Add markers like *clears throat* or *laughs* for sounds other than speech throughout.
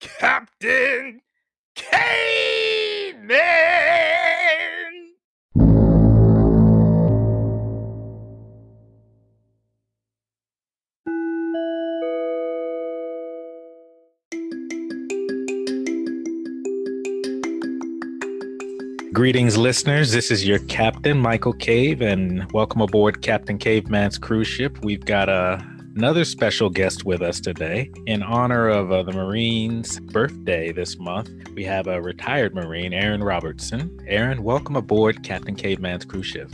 Captain Caveman! Greetings, listeners. This is your captain, Michael Cave, and welcome aboard Captain Caveman's cruise ship. We've got a another special guest with us today. In honor of uh, the Marine's birthday this month, we have a retired Marine, Aaron Robertson. Aaron, welcome aboard Captain Caveman's cruise ship.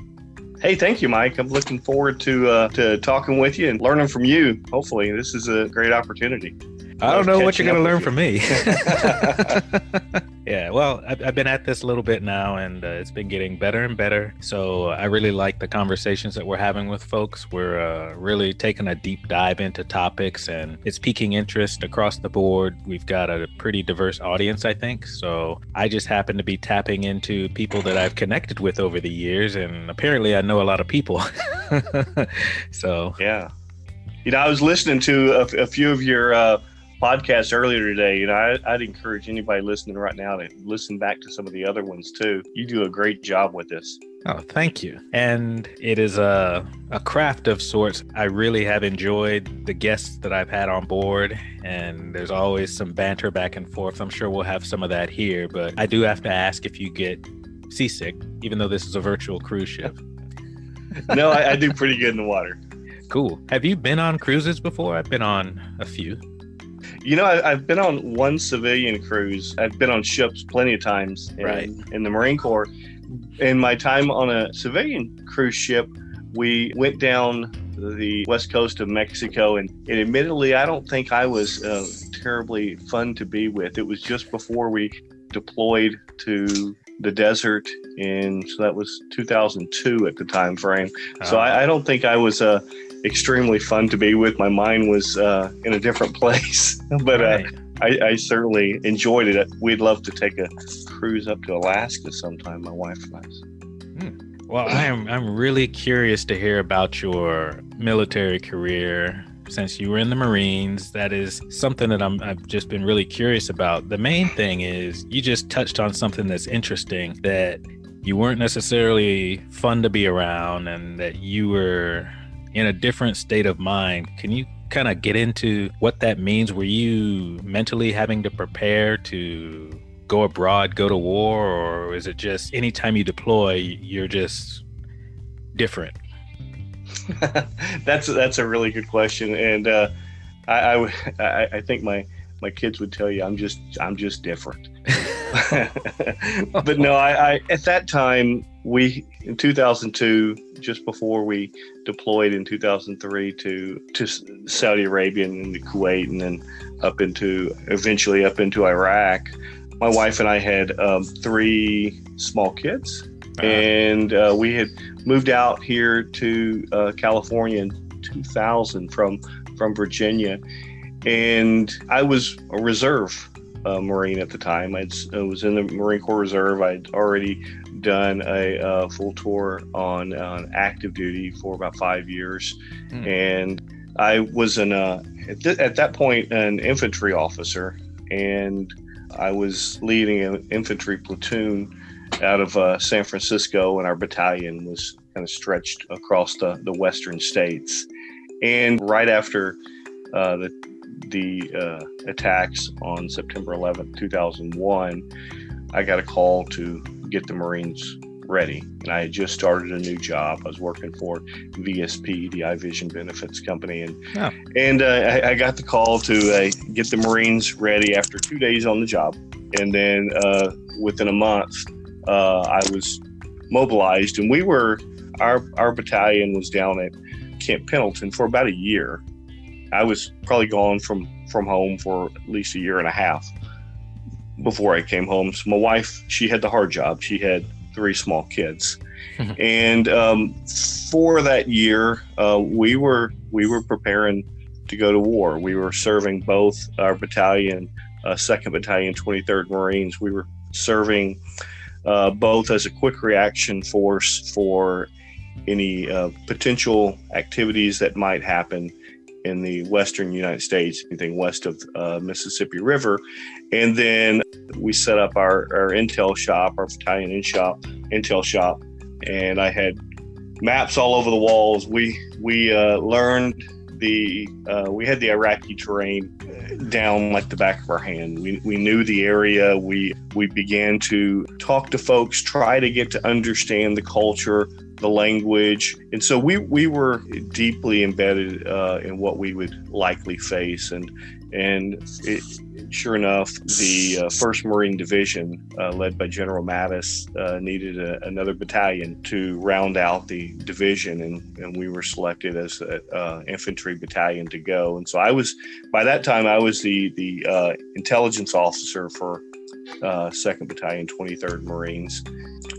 Hey, thank you, Mike. I'm looking forward to uh, to talking with you and learning from you. Hopefully, this is a great opportunity. I don't know what you're going to learn from me. *laughs* *laughs* *laughs* yeah, well, I've, I've, been at this a little bit now, and uh, it's been getting better and better. So I really like the conversations that we're having with folks. We're uh, really taking a deep dive into topics, and it's piquing interest across the board. We've got a pretty diverse audience, I think. So I just happen to be tapping into people that I've connected with over the years, and apparently I know a lot of people. *laughs* so yeah, you know, I was listening to a, a few of your. Uh, podcast earlier today, you know, I, would encourage anybody listening right now to listen back to some of the other ones too. You do a great job with this. Oh, thank you. And it is a, a craft of sorts. I really have enjoyed the guests that I've had on board, and there's always some banter back and forth. I'm sure we'll have some of that here, but I do have to ask if you get seasick, even though this is a virtual cruise ship. no, I, I do pretty good in the water. Cool. Have you been on cruises before? I've been on a few. You know, I, have been on one civilian cruise. I've been on ships plenty of times in, right. in the Marine Corps. In my time on a civilian cruise ship, we went down the west coast of Mexico, and, and admittedly, I don't think I was uh, terribly fun to be with. It was just before we deployed to the desert and so that was 2002 at the time frame. So I, I, don't think I was uh, extremely fun to be with. My mind was uh, in a different *laughs* place, but uh, right. uh, I, I, certainly enjoyed it. We'd love to take a cruise up to Alaska sometime. My wife and I. Hmm. Well, I am I'm really curious to hear about your military career. Since you were in the Marines, that is something that I'm, I've just been really curious about. The main thing is you just touched on something that's interesting that you weren't necessarily fun to be around and that you were in a different state of mind. Can you kind of get into what that means? Were you mentally having to prepare to go abroad, go to war, or is it just anytime you deploy, you're just different? *laughs* that's that's a really good question, and uh, I, I I think my my kids would tell you I'm just I'm just different. *laughs* *laughs* but no, I, I, at that time we in 2002, just before we deployed in 2003 to to Saudi Arabia and the Kuwait, and then up into eventually up into Iraq. My wife and I had um, three small kids, uh-huh. and uh, we had moved out here to uh, California in 2000 from from Virginia, and I was a reserve uh, Marine at the time. I'd, I was in the Marine Corps Reserve. I'd already done a uh, full tour on, on active duty for about five years, mm. and I was an uh, at, th- at that point an infantry officer, and I was leading an infantry platoon out of uh, San Francisco, and our battalion was kind of stretched across the, the western states. And right after uh, the the uh, attacks on September 11th, 2001, I got a call to get the Marines ready. And I had just started a new job. I was working for VSP, the iVision Benefits Company, and oh. and uh, I, I, got the call to uh, get the Marines ready after two days on the job, and then uh, within a month, uh, I was mobilized, and we were our our battalion was down at Camp Pendleton for about a year, I was probably gone from from home for at least a year and a half before I came home. So my wife, she had the hard job. She had three small kids, and um, for that year, uh, we were we were preparing to go to war. We were serving both our battalion, uh, Second Battalion, Twenty Third Marines. We were serving uh, both as a quick reaction force for any uh, potential activities that might happen in the western United States, anything west of uh, Mississippi River. And then we set up our, our intel shop, our battalion in shop, intel shop, and I had maps all over the walls. We we uh, learned the uh, we had the Iraqi terrain down like the back of our hand. We, we knew the area. We we began to talk to folks, try to get to understand the culture, the language, and so we we were deeply embedded uh, in what we would likely face, and and it, sure enough, the uh, First Marine Division, uh, led by General Mattis, uh, needed a, another battalion to round out the division, and, and we were selected as an uh, infantry battalion to go. And so I was, by that time, I was the the uh, intelligence officer for uh, Second Battalion, 23rd Marines,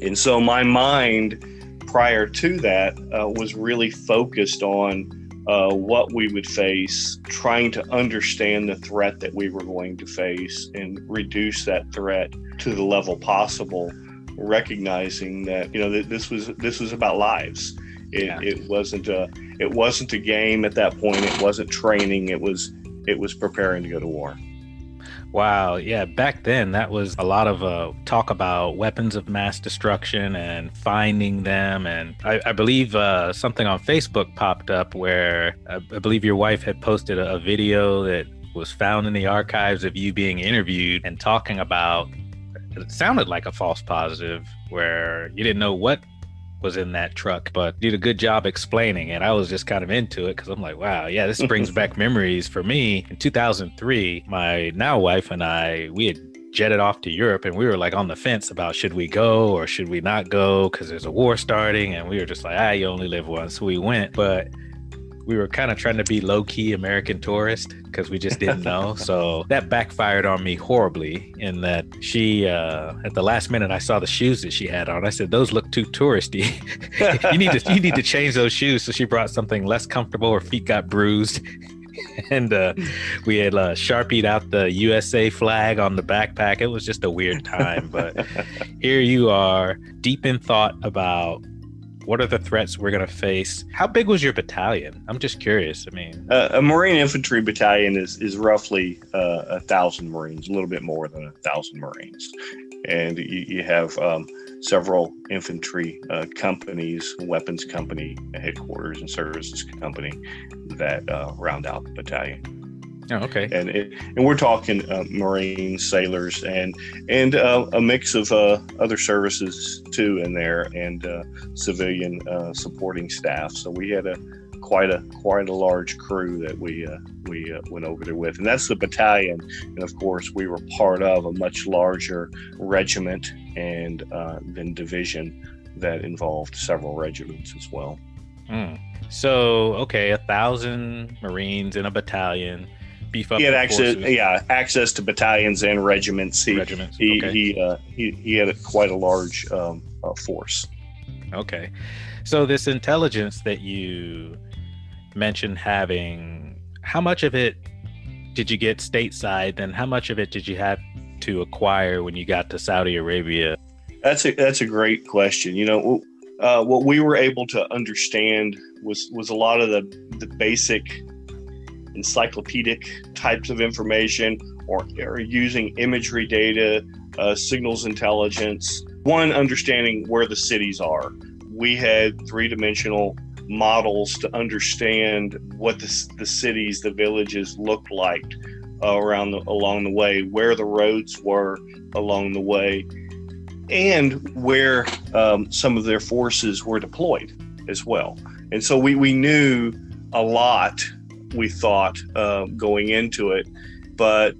and so my mind prior to that was really focused on uh, what we would face, trying to understand the threat that we were going to face and reduce that threat to the level possible, recognizing that you know that this was this was about lives. It, yeah. it wasn't a it wasn't a game at that point. It wasn't training. It was it was preparing to go to war. Wow. Yeah. Back then, that was a lot of uh, talk about weapons of mass destruction and finding them. And I, I believe uh, something on Facebook popped up where I, uh, I believe your wife had posted a, a video that was found in the archives of you being interviewed and talking about it sounded like a false positive where you didn't know what was in that truck, but did a good job explaining it. I was just kind of into it because I'm like, wow, yeah, this *laughs* brings back memories for me. In 2003, my now wife and I, we had jetted off to Europe and we were like on the fence about should we go or should we not go because there's a war starting. And we were just like, ah, you only live once. So we went. But we were kind of trying to be low key American tourist because we just didn't know. so that backfired on me horribly in that she, uh, at the last minute, I saw the shoes that she had on. I said, those look too touristy. *laughs* you need to, you need to change those shoes. So she brought something less comfortable. Her feet got bruised. *laughs* and uh, we had uh, sharpied out the USA flag on the backpack. It was just a weird time, but *laughs* here you are, deep in thought about what are the threats we're going to face? How big was your battalion? I'm just curious. I mean, uh, a Marine infantry battalion is is roughly uh, a thousand Marines, a little bit more than a thousand Marines, and you, you have um, several infantry uh, companies, weapons company headquarters, and services company that uh, round out the battalion. Oh, okay. And it, and we're talking uh, Marines, sailors, and and uh, a mix of uh, other services too in there, and uh, civilian uh, supporting staff. So we had a quite a quite a large crew that we uh, we went over there with, and that's the battalion. And of course, we were part of a much larger regiment and then division that involved several regiments as well. Mm. So, okay, a thousand Marines in a battalion beef up. He had access, forces. yeah, access to battalions and regiments. He, regiments. He okay. he, uh, he he had a, quite a large um, uh, force. Okay, so this intelligence that you mentioned having, how much of it did you get stateside, and how much of it did you have to acquire when you got to Saudi Arabia? That's a that's a great question. You know. Uh, what we were able to understand was was a lot of the the basic encyclopedic types of information or, or using imagery data, uh, signals intelligence. One, understanding where the cities are. We had three dimensional models to understand what the, the cities, the villages looked like uh, around the, along the way, where the roads were along the way, and where um, some of their forces were deployed as well. And so we, we knew a lot we thought uh, going into it. But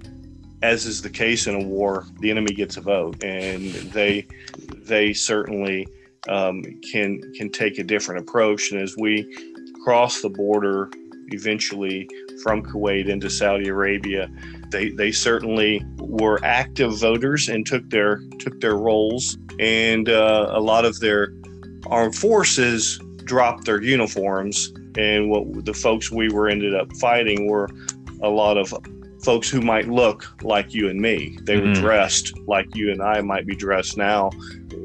as is the case in a war, the enemy gets a vote, and they they certainly um, can can take a different approach. And as we cross the border eventually from Kuwait into Saudi Arabia, they they certainly were active voters and took their took their roles, and uh, a lot of their armed forces dropped their uniforms and what the folks we were ended up fighting were a lot of folks who might look like you and me. They mm-hmm. were dressed like you and I might be dressed now,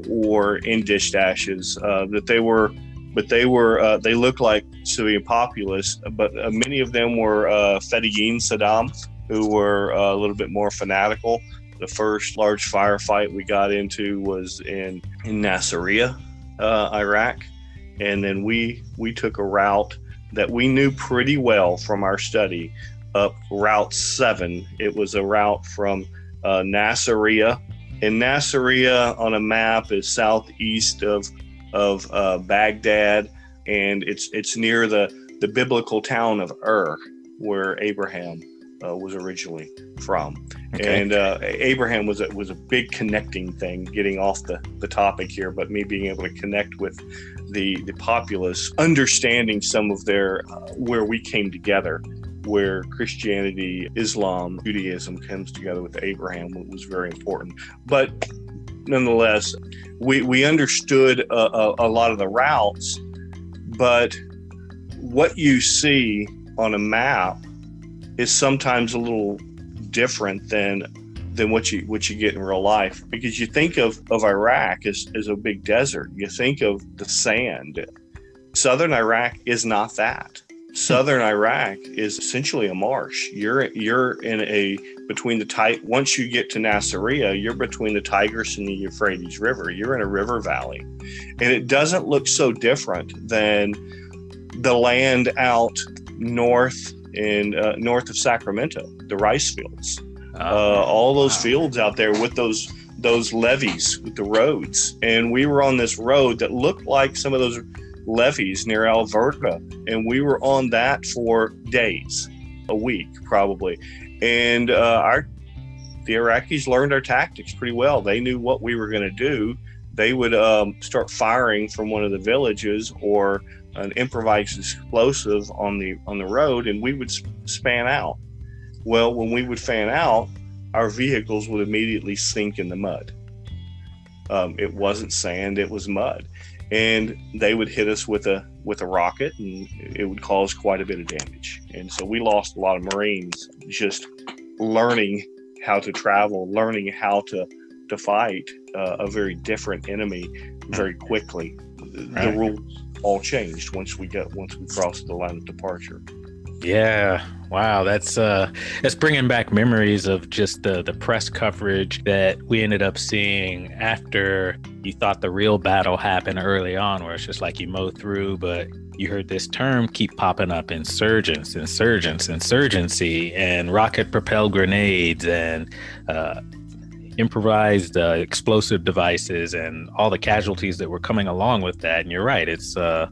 or in dishdashas. Uh, that they were but they were uh, they looked like Syrian populists. But uh, many of them were uh, Fedayeen Saddam, who were uh, a little bit more fanatical. The first large firefight we got into was in in Nasiriyah, uh, Iraq, and then we we took a route that we knew pretty well from our study up Route Seven. It was a route from uh, Nasiriyah, and Nasiriyah on a map is southeast of of uh, Baghdad, and it's it's near the the biblical town of Ur, where Abraham uh, was originally from. Okay. And uh, Abraham was a, was a big connecting thing. Getting off the, the topic here, but me being able to connect with the the populace, understanding some of their uh, where we came together, where Christianity, Islam, Judaism comes together with Abraham was very important. But nonetheless, we we understood a, a, a lot of the routes, but what you see on a map is sometimes a little different than than what you what you get in real life because you think of, of Iraq as, as a big desert. You think of the sand. Southern Iraq is not that. Southern hmm. Iraq is essentially a marsh. You're you're in a between the tight once you get to Nasiriyah, you're between the Tigris and the Euphrates River. You're in a river valley. And it doesn't look so different than the land out north in uh, north of Sacramento, the rice fields. Oh, uh, all those wow. fields out there with those those levees with the roads. And we were on this road that looked like some of those levees near Alverta. And we were on that for days, a week probably. And uh, our the Iraqis learned our tactics pretty well. They knew what we were going to do. They would um, start firing from one of the villages or an improvised explosive on the on the road, and we would span out. Well, when we would fan out, our vehicles would immediately sink in the mud. Um, it wasn't sand; it was mud, and they would hit us with a with a rocket, and it would cause quite a bit of damage. And so we lost a lot of Marines just learning how to travel, learning how to to fight uh, a very different enemy very quickly. Right. The rules all changed once we got once we crossed the line of departure. Yeah. Wow. That's uh that's bringing back memories of just the the press coverage that we ended up seeing after you thought the real battle happened early on where it's just like you mow through but you heard this term keep popping up insurgents insurgents insurgency and rocket propelled grenades and uh improvised uh, explosive devices and all the casualties that were coming along with that. And you're right, it's uh,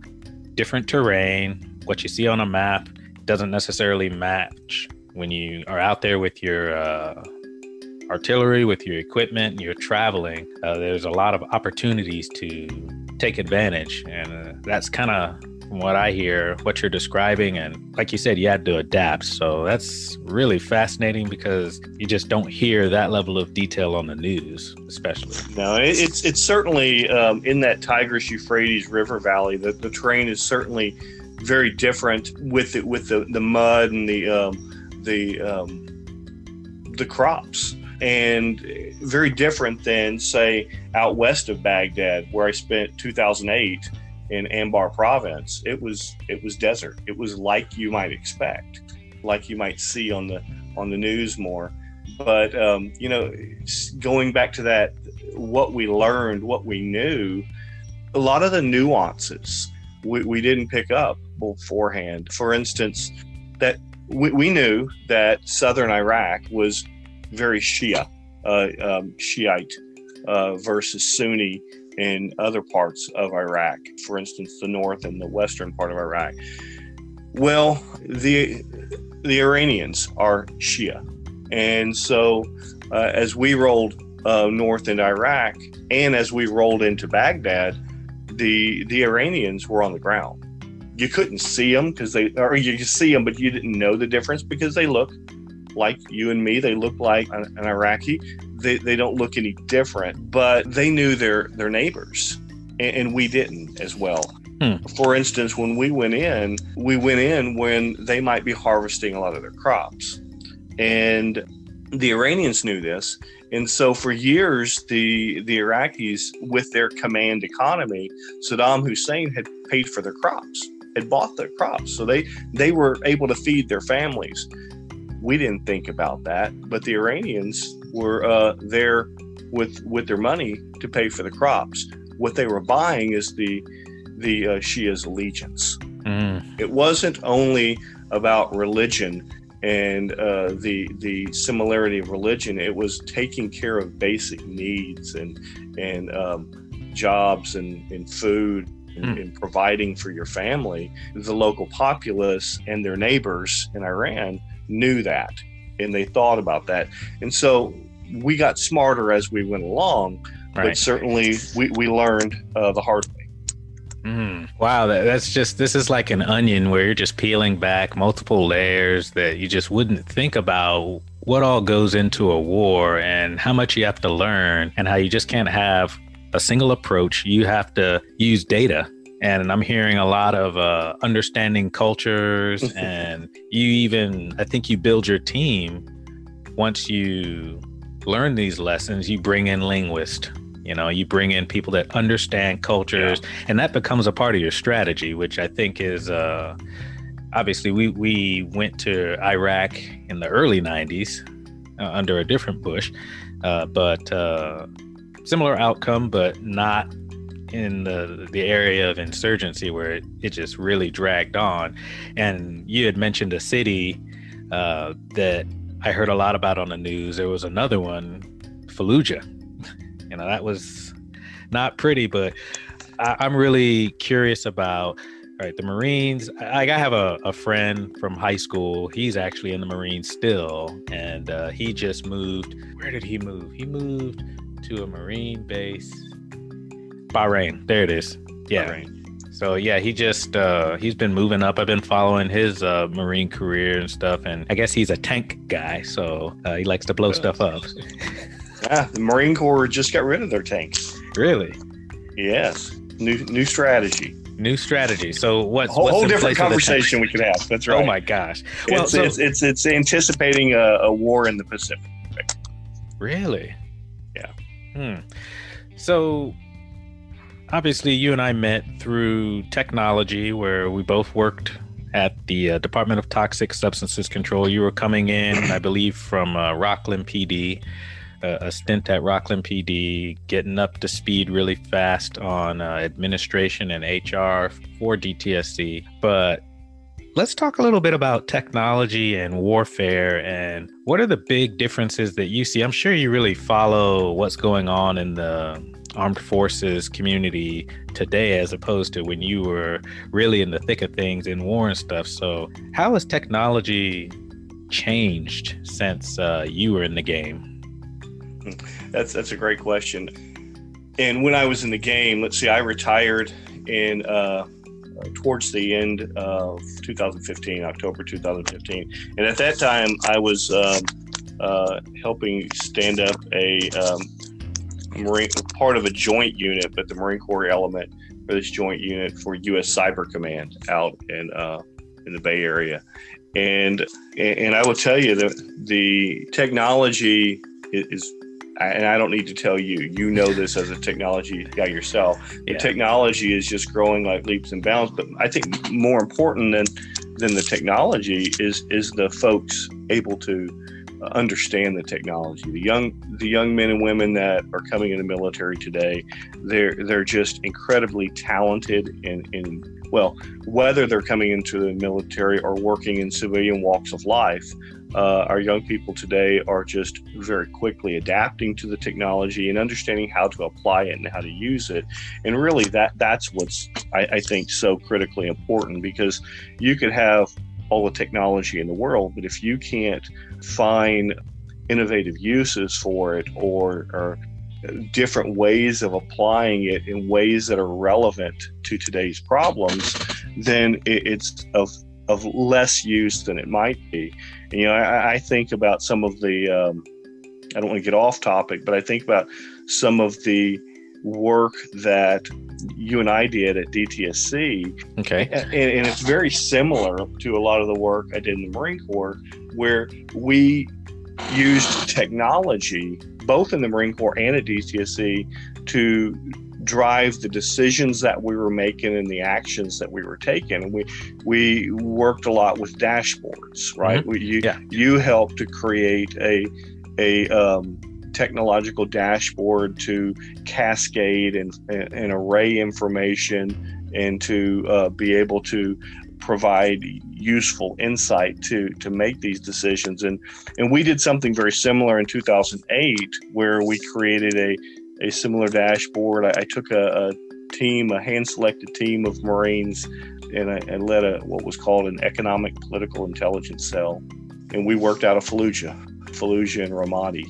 different terrain. What you see on a map doesn't necessarily match when you are out there with your uh, artillery, with your equipment, and you're traveling. Uh, there's a lot of opportunities to take advantage, and uh, that's kind of from what I hear, what you're describing. And like you said, you had to adapt. So that's really fascinating because you just don't hear that level of detail on the news, especially. No, it's it's certainly um, in that Tigris Euphrates River Valley. The, the terrain is certainly very different with it with the, the mud and the um, the um, the crops and very different than say out west of Baghdad where I spent 2008 in Anbar province, it was it was desert. It was like you might expect, like you might see on the on the news more. But um, you know, going back to that, what we learned, what we knew, a lot of the nuances we, we didn't pick up beforehand. For instance, that we, we knew that southern Iraq was very Shia, uh, um, Shiite uh, versus Sunni in other parts of Iraq, for instance, the north and the western part of Iraq. Well, the the Iranians are Shia, and so uh, as we rolled uh, north into Iraq, and as we rolled into Baghdad, the the Iranians were on the ground. You couldn't see them because they, or you could see them, but you didn't know the difference because they look like you and me. They look like an, an Iraqi they, they don't look any different, but they knew their their neighbors, and, and we didn't as well. Hmm. For instance, when we went in, we went in when they might be harvesting a lot of their crops, and the Iranians knew this, And so for years, the the Iraqis, with their command economy, Saddam Hussein had paid for their crops, had bought their crops, so they they were able to feed their families. We didn't think about that, but the Iranians were uh, there with with their money to pay for the crops. What they were buying is the the uh, Shia's allegiance. Mm. It wasn't only about religion and uh, the the similarity of religion. It was taking care of basic needs and and um, jobs and, and food and, mm. and, providing for your family. The local populace and their neighbors in Iran knew that and they thought about that. And so we got smarter as we went along, right. but certainly we, we learned uh, the hard way. Mm, wow, that, that's just this is like an onion where you're just peeling back multiple layers that you just wouldn't think about what all goes into a war and how much you have to learn and how you just can't have a single approach. You have to use data. And I'm hearing a lot of uh, understanding cultures, *laughs* and you even, I think you build your team once you learn these lessons, you bring in linguists you know, you bring in people that understand cultures, yeah. and that becomes a part of your strategy, which I think is uh, obviously we we went to Iraq in the early '90s uh, under a different Bush, uh, but uh, similar outcome, but not in the the area of insurgency where it, it just really dragged on. And you had mentioned a city uh, that I heard a lot about on the news. There was another one, Fallujah *laughs* you know that was not pretty but I, am really curious about right the marines i, I have a, a, friend from high school he's actually in the marines still and uh, he just moved where did he move he moved to a marine base bahrain there it is yeah bahrain. So yeah, he just uh, he's been moving up. I've been following his uh, marine career and stuff, and I guess he's a tank guy, so uh, he likes to blow stuff up. *laughs* Yeah, the Marine Corps just got rid of their tanks. Really? Yes. New new strategy. New strategy. So what's whole, what's whole different conversation we could have. That's right. Oh my gosh. Well, it's, so, it's, it's, it's anticipating a, a, war in the Pacific. Really? Yeah. Hmm. So obviously, you and I met through technology, where we both worked at the uh, Department of Toxic Substances Control. You were coming in, I believe, from uh, Rocklin PD a, a, stint at Rocklin PD, getting up to speed really fast on uh, administration and HR for DTSC. But let's talk a little bit about technology and warfare and what are the big differences that you see? I'm sure you really follow what's going on in the armed forces community today as opposed to when you were really in the thick of things in war and stuff. So, how has technology changed since uh, you were in the game? That's that's a great question. And when I was in the game, let's see, I retired in uh, towards the end of 2015, October 2015, and at that time I was um, uh, helping stand up a um, Marine part of a joint unit, but the Marine Corps element for this joint unit for U.S. Cyber Command out in uh, in the Bay Area, and and I will tell you that the technology is and I don't need to tell you, you know this as a technology guy yourself. The yeah. technology is just growing like leaps and bounds. But I think more important than than the technology is is the folks able to understand the technology. The young the young men and women that are coming in the military today, they're they're just incredibly talented in, in well, whether they're coming into the military or working in civilian walks of life, uh, our young people today are just very quickly adapting to the technology and understanding how to apply it and how to use it. And really, that that's what's I, I think so critically important because you could have all the technology in the world, but if you can't find innovative uses for it or, or different ways of applying it in ways that are relevant to today's problems, then it's of of less use than it might be. And, you know, I, I, think about some of the, um, I don't want to get off topic, but I think about some of the work that you and I did at DTSC. Okay. And, and it's very similar to a lot of the work I did in the Marine Corps, where we used technology both in the Marine Corps and at DTSC, to drive the decisions that we were making and the actions that we were taking. And we we worked a lot with dashboards, right? Mm-hmm. We, you yeah. you helped to create a a um, technological dashboard to cascade and, and array information and to uh, be able to provide useful insight to to make these decisions. And and we did something very similar in 2008 where we created a a similar dashboard. I, I took a, a, team a hand selected team of marines and I, and led a what was called an economic political intelligence cell. And we worked out of Fallujah Fallujah and Ramadi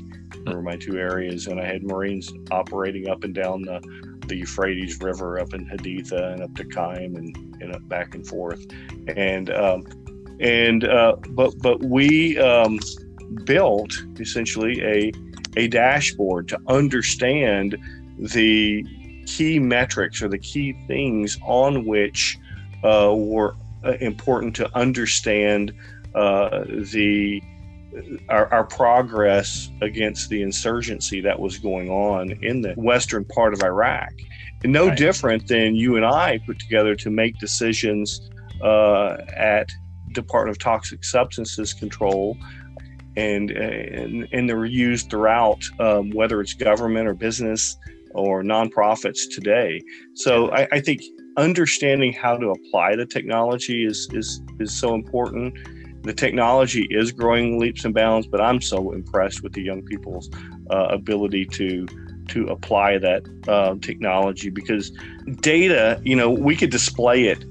were my two areas and I had marines operating up and down the the Euphrates River up in Haditha and up to Kaim and, and back and forth. And um, and uh, but but we um, built essentially a a dashboard to understand the key metrics or the key things on which uh, were uh, important to understand uh, the our, our, progress against the insurgency that was going on in the western part of Iraq. And no right. different than you and I put together to make decisions uh, at Department of Toxic Substances Control. And, and, and they're used throughout, um, whether it's government or business or nonprofits today. So I, I think understanding how to apply the technology is, is, is so important the technology is growing leaps and bounds, but I'm so impressed with the young people's uh, ability to to apply that uh, technology because data, you know, we could display it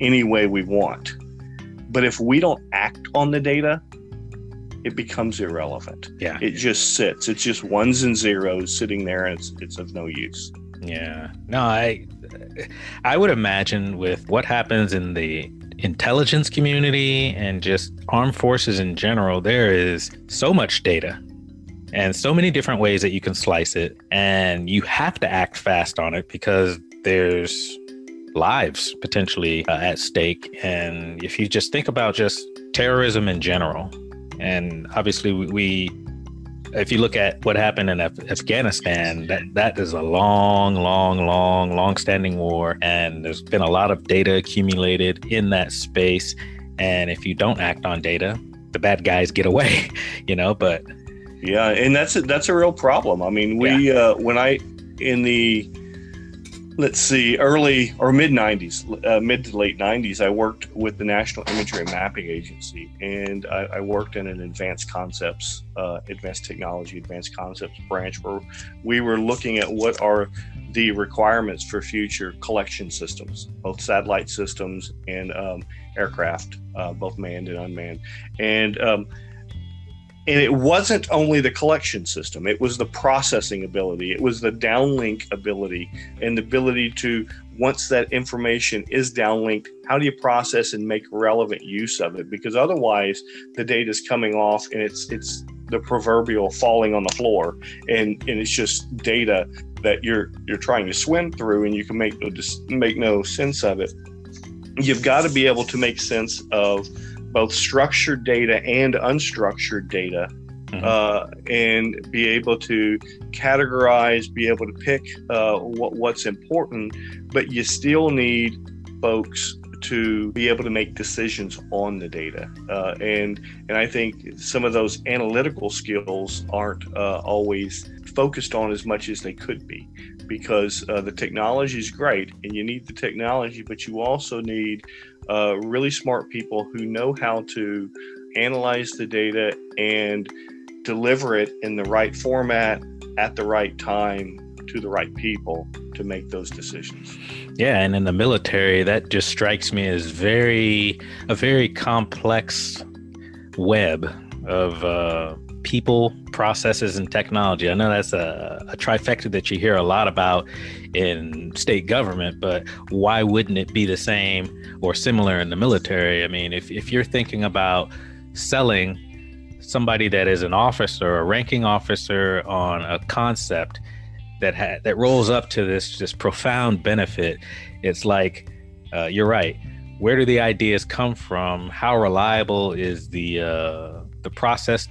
any way we want, but if we don't act on the data, it becomes irrelevant. Yeah, it just sits. It's just ones and zeros sitting there, and it's it's of no use. Yeah, no, I I would imagine with what happens in the intelligence community and just armed forces in general, there is so much data and so many different ways that you can slice it. And you have to act fast on it because there's lives potentially uh, at stake. And if you just think about just terrorism in general, and obviously we, we if you look at what happened in Af- Afghanistan, that that is a long, long, long, long-standing war, and there's been a lot of data accumulated in that space. And if you don't act on data, the bad guys get away, *laughs* you know. But yeah, and that's a, that's a real problem. I mean, we yeah. uh, when I in the let's see, early or mid 90s, uh, mid to late 90s, I worked with the National Imagery and Mapping Agency, and I, I worked in an advanced concepts, uh, advanced technology, advanced concepts branch where we were looking at what are the requirements for future collection systems, both satellite systems and um, aircraft, uh, both manned and unmanned. And um, and it wasn't only the collection system it was the processing ability it was the downlink ability and the ability to once that information is downlinked how do you process and make relevant use of it? Because otherwise the data is coming off and it's it's the proverbial falling on the floor and and it's just data that you're you're trying to swim through and you can make no make no sense of it. You've got to be able to make sense of both structured data and unstructured data mm-hmm. uh, and be able to categorize, be able to pick uh, what, what's important, but you still need folks to be able to make decisions on the data. Uh, and and I think some of those analytical skills aren't uh, always focused on as much as they could be because uh, the technology is great and you need the technology, but you also need uh, really smart people who know how to analyze the data and deliver it in the right format at the right time to the right people to make those decisions. Yeah, and in the military, that just strikes me as very a very complex web of uh, people, processes, and technology. I know that's a, a, trifecta that you hear a lot about in state government, but why wouldn't it be the same or similar in the military? I mean, if, if you're thinking about selling somebody that is an officer, a ranking officer on a concept that ha- that rolls up to this just profound benefit, it's like uh, you're right. Where do the ideas come from? How reliable is the uh, the process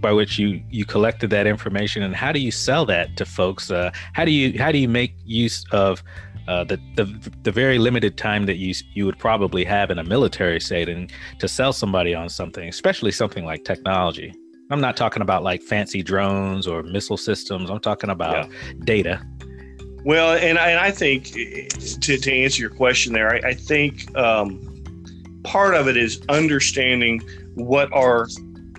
by which you you collected that information, and how do you sell that to folks? Uh, how do you how do you make use of uh, the, the the very limited time that you you would probably have in a military setting to sell somebody on something, especially something like technology. I'm not talking about like fancy drones or missile systems. I'm talking about yeah. data. Well, and I, and I think to, to answer your question there, I, I think um, part of it is understanding what are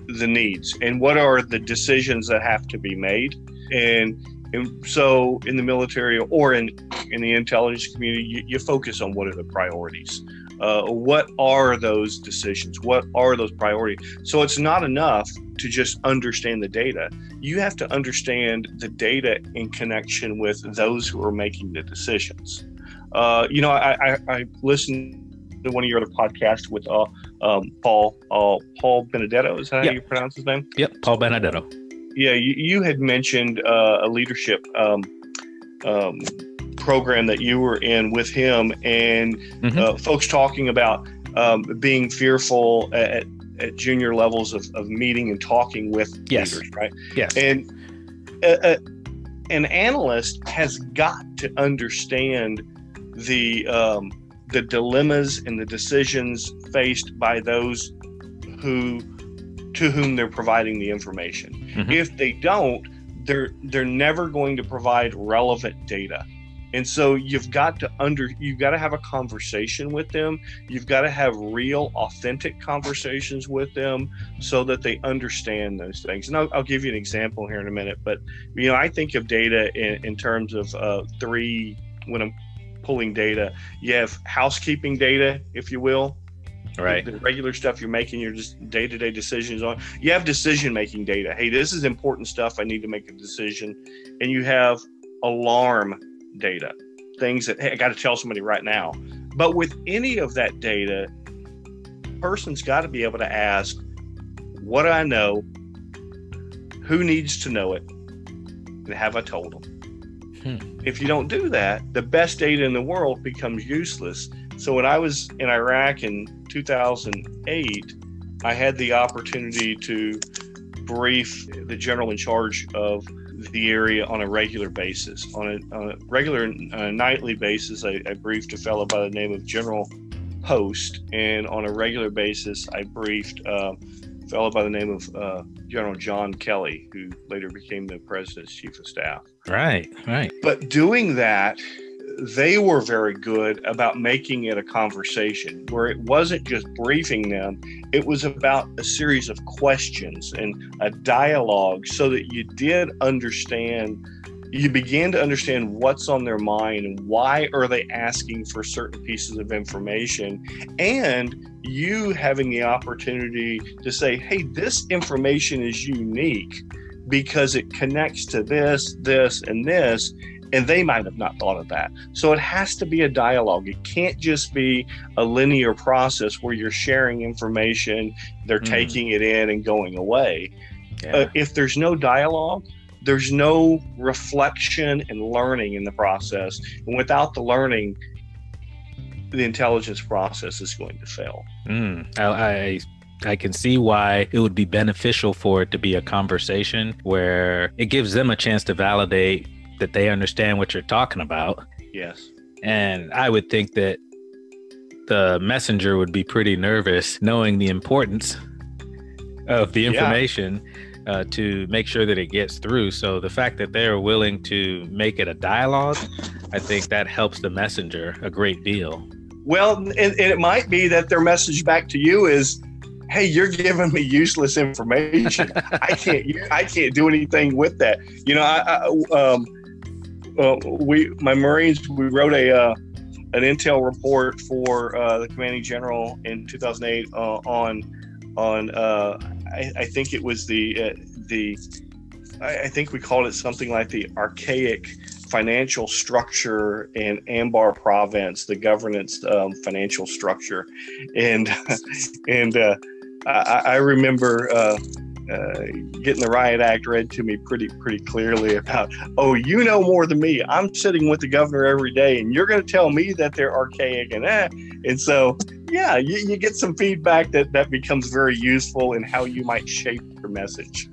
the needs and what are the decisions that have to be made. And, and so in the military or in, in the intelligence community, you, you focus on what are the priorities. Uh, what are those decisions? What are those priorities? So it's not enough to just understand the data. You have to understand the data in connection with those who are making the decisions. Uh, you know, I, I, I, listened to one of your other podcasts with uh, um, Paul uh, Paul Benedetto. Is that yep. how you pronounce his name? Yep, Paul Benedetto. Yeah, you, you had mentioned uh, a leadership um, um, program that you were in with him, and mm-hmm. uh, folks talking about um, being fearful at, at junior levels of, of meeting and talking with yes. leaders, right? Yes. And a, a, an analyst has got to understand the um, the dilemmas and the decisions faced by those who to whom they're providing the information. Mm-hmm. If they don't, they're they're never going to provide relevant data and so you've got to under you've got to have a conversation with them you've got to have real authentic conversations with them so that they understand those things and i'll, I'll give you an example here in a minute but you know i think of data in, in terms of uh, three when i'm pulling data you have housekeeping data if you will right the, regular stuff you're making your just day-to-day decisions on you have decision making data hey this is important stuff i need to make a decision and you have alarm data, things that, hey, I got to tell somebody right now. But with any of that data, person's got to be able to ask, what do I know? Who needs to know it? And have I told them? If you don't do that, the best data in the world becomes useless. So when I was in Iraq in 2008, I had the opportunity to brief the general in charge of the area on a regular basis. On a, on a regular uh, nightly basis, I, I, briefed a fellow by the name of General Post, and on a regular basis, I briefed uh, fellow by the name of uh, General John Kelly, who later became the president's chief of staff. Right, right. But doing that they were very good about making it a conversation where it wasn't just briefing them, it was about a series of questions and a dialogue so that you did understand you begin to understand what's on their mind and why are they asking for certain pieces of information and you having the opportunity to say hey this information is unique because it connects to this this and this and they might have not thought of that. So it has to be a dialogue. It can't just be a linear process where you're sharing information, they're mm. taking it in and going away. Yeah. Uh, if there's no dialogue, there's no reflection and learning in the process. And without the learning, the intelligence process is going to fail. Mm. I, I I can see why it would be beneficial for it to be a conversation where it gives them a chance to validate that they understand what you're talking about. Yes. And I would think that the messenger would be pretty nervous knowing the importance of the information yeah. Uh, to make sure that it gets through. So the fact that they're willing to make it a dialogue, I think that helps the messenger a great deal. Well, and, and it might be that their message back to you is, hey you're giving me useless information i can't i can't do anything with that you know i, I um, uh, we my Marines we wrote a uh, an intel report for uh, the commanding general in 2008 uh, on on uh, I, I, think it was the uh, the I, I, think we called it something like the archaic financial structure in Anbar province, the governance um, financial structure, and *laughs* and I, I, remember uh, getting the riot act read to me pretty pretty clearly about oh you know more than me. I'm sitting with the governor every day and you're going to tell me that they're archaic and that. And so yeah you, you get some feedback that that becomes very useful in how you might shape your message.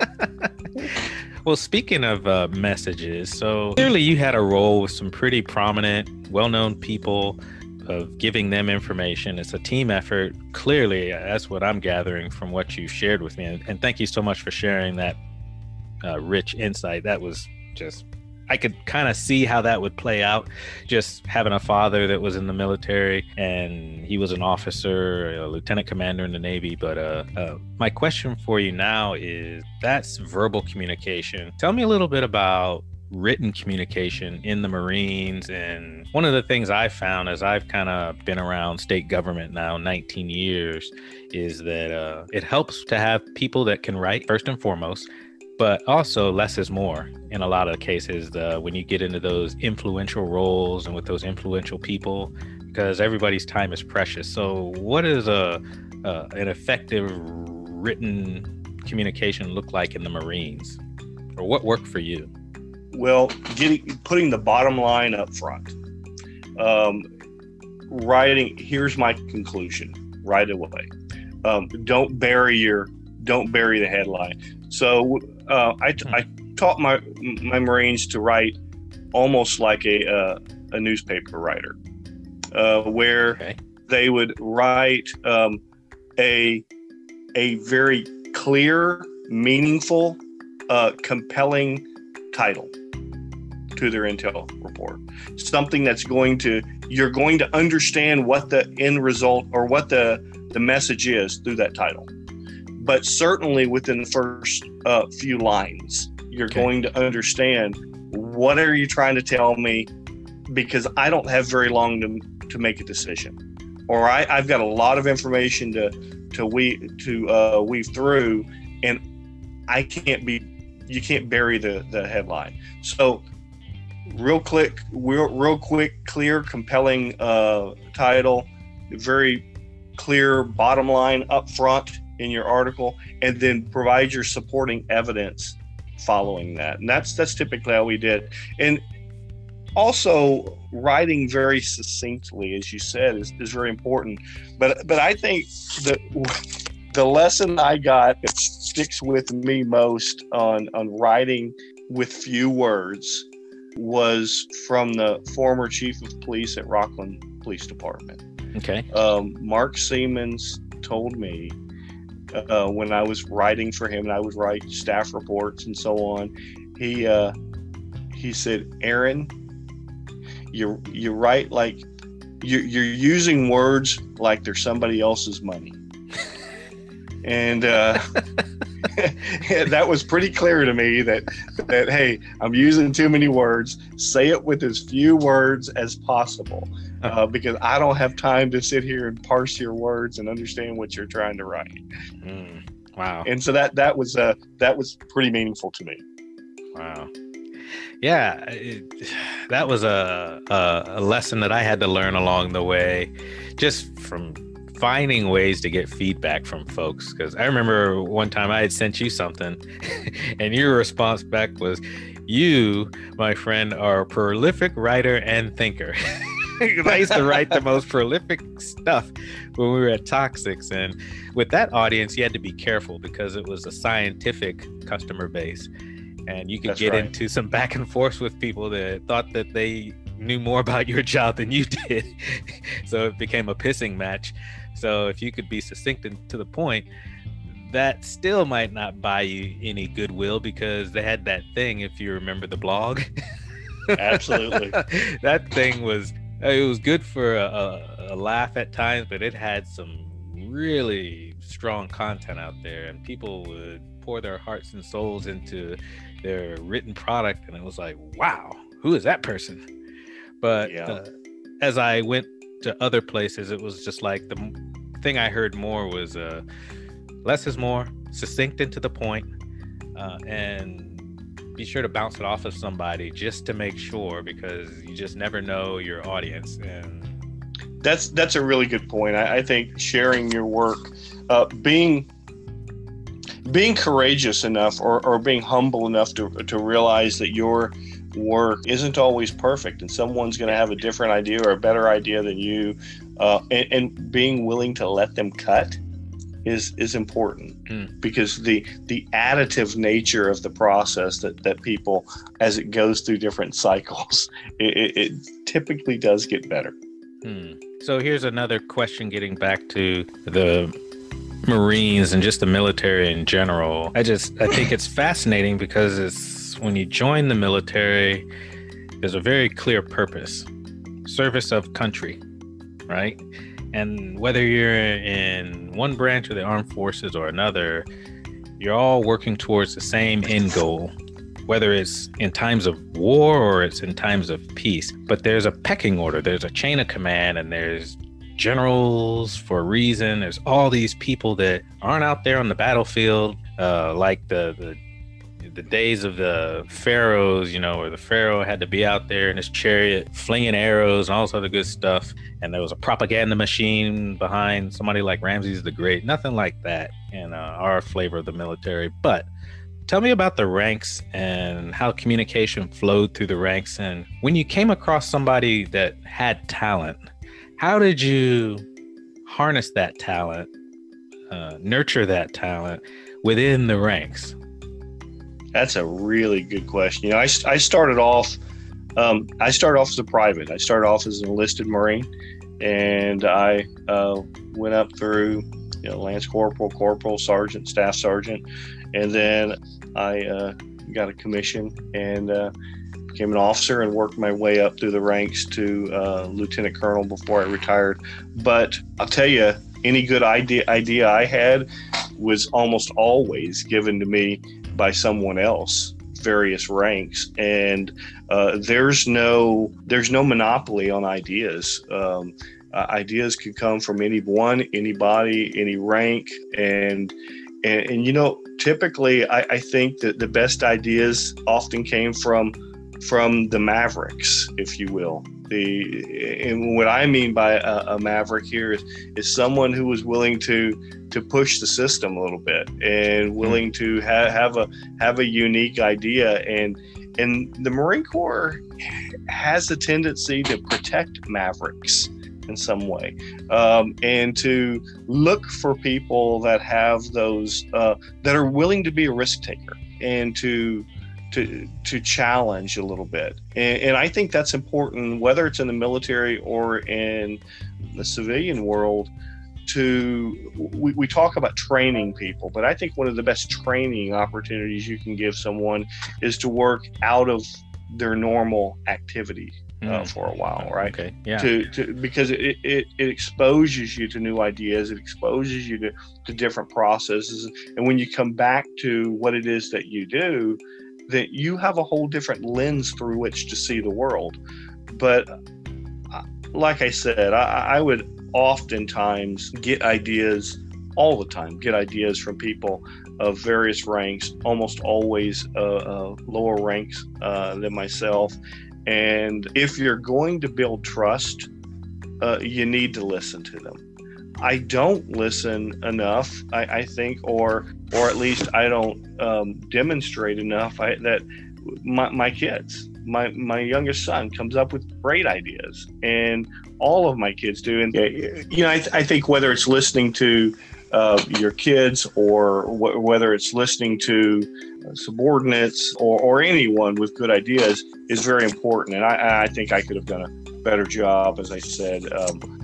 *laughs* well, speaking of uh, messages, so clearly you had a role with some pretty prominent, well known people of giving them information. It's a team effort. Clearly, that's what I'm gathering from what you shared with me. And, and thank you so much for sharing that uh, rich insight. That was just I could kind of see how that would play out. Just having a father that was in the military and he was an officer, a lieutenant commander in the Navy. But uh, uh, my question for you now is that's verbal communication. Tell me a little bit about written communication in the Marines. And one of the things I found as I've kind of been around state government now 19 years is that uh, it helps to have people that can write first and foremost but also less is more in a lot of cases the, when you get into those influential roles and with those influential people because everybody's time is precious. So what does a, a an effective written communication look like in the marines? Or what worked for you? Well getting putting the bottom line up front um, writing here's my conclusion right away. Um, don't bury your don't bury the headline. So uh, I, hmm. I taught my my Marines to write almost like a uh, a newspaper writer, uh, where okay. they would write um, a a very clear, meaningful, uh, compelling title to their intel report. Something that's going to you're going to understand what the end result or what the the message is through that title but certainly within the first uh, few lines, you're okay. going to understand what are you trying to tell me because I don't have very long to, to make a decision, or I, I've got a lot of information to to weave to uh, weave through, and I can't be you can't bury the the headline. So real quick, real, real quick, clear, compelling uh, title, very clear bottom line up front in your article and then provide your supporting evidence following that. And that's that's typically how we did. And also writing very succinctly as you said is, is very important. But but i think the the lesson i got that sticks with me most on on writing with few words was from the former chief of police at Rocklin police department. Okay. Um, mark siemens told me uh, when I was writing for him, and I would write staff reports and so on. He uh, he said, "Aaron, you you write like you're, you're using words like they're somebody else's money." *laughs* and uh, *laughs* that was pretty clear to me that that hey, I'm using too many words. Say it with as few words as possible, uh, because I don't have time to sit here and parse your words and understand what you're trying to write. Mm, wow! And so that that was uh, that was pretty meaningful to me. Wow. Yeah, it, that was a, a a lesson that I had to learn along the way, just from finding ways to get feedback from folks because I remember one time I had sent you something *laughs* and your response back was, You, my friend, are a prolific writer and thinker. *laughs* *laughs* I used to write the most prolific stuff when we were at Toxics. And with that audience, you had to be careful because it was a scientific customer base. And you could That's get right. into some back and forth with people that thought that they knew more about your job than you *laughs* did. so it became a pissing match. So if you could be succinct and to the point, that still might not buy you any goodwill because they had that thing, if you remember the blog. *laughs* Absolutely. that thing was it was good for a, a, laugh at times, but it had some really strong content out there, and people would pour their hearts and souls into their written product, and it was like, wow, who is that person? But yeah. uh, as I went to other places, it was just like the thing I heard more was uh, less is more, succinct and to the point, uh, and be sure to bounce it off of somebody just to make sure because you just never know your audience and that's that's a really good point. I, I think sharing your work uh, being being courageous enough or, or being humble enough to, to realize that your work isn't always perfect and someone's going to have a different idea or a better idea than you uh, and, and, being willing to let them cut is is important mm. because the the additive nature of the process that that people as it goes through different *laughs* cycles it, it typically does get better mm. so here's another question getting back to the marines and just the military in general i just i think it's fascinating because it's when you join the military there's a very clear purpose service of country right and whether you're in one branch of the armed forces or another, you're all working towards the same end goal, whether it's in times of war or it's in times of peace. But there's a pecking order, there's a chain of command, and there's generals for a reason. There's all these people that aren't out there on the battlefield, uh, like the, the the days of the pharaohs, you know, where the pharaoh had to be out there in his chariot flinging arrows and all this other good stuff. And there was a propaganda machine behind somebody like Ramses the Great. Nothing like that in uh, our flavor of the military. But tell me about the ranks and how communication flowed through the ranks. And when you came across somebody that had talent, how did you harness that talent, uh, nurture that talent within the ranks? That's a really good question. You know, I, I started off, um, I started off as a private. I started off as an enlisted Marine, and I uh, went up through, you know, Lance Corporal, Corporal, Sergeant, Staff Sergeant, and then I uh, got a commission and uh, became an officer and worked my way up through the ranks to uh, Lieutenant Colonel before I retired. But I'll tell you, any good idea idea I had was almost always given to me by someone else various ranks and uh, there's no there's no monopoly on ideas. Um, uh, ideas can come from anyone anybody any rank and and, and you know typically I, I think that the best ideas often came from from the mavericks if you will the and what I mean by a, a, maverick here is is someone who was willing to to push the system a little bit and hmm. willing to ha- have a have a unique idea and and the Marine Corps has a tendency to protect mavericks in some way um, and to look for people that have those uh, that are willing to be a risk taker and to to to challenge a little bit and, and, i think that's important whether it's in the military or in the civilian world to we, we talk about training people but i think one of the best training opportunities you can give someone is to work out of their normal activity uh, hmm. for a while, right? Okay. Yeah. To, to because it, it, it exposes you to new ideas, it exposes you to, to different processes, and when you come back to what it is that you do, that you have a whole different lens through which to see the world. But uh, like I said, I, I would oftentimes get ideas all the time, get ideas from people of various ranks, almost always uh, uh, lower ranks uh, than myself. And if you're going to build trust, uh, you need to listen to them. I don't listen enough, I, I think, or or at least I don't um, demonstrate enough I, that my, my kids, my my youngest son, comes up with great ideas, and all of my kids do. And you know, I, th- I think whether it's listening to uh, your kids or whether it's listening to subordinates or, or anyone with good ideas is very important. And I, I think I could have done a better job, as I said, um,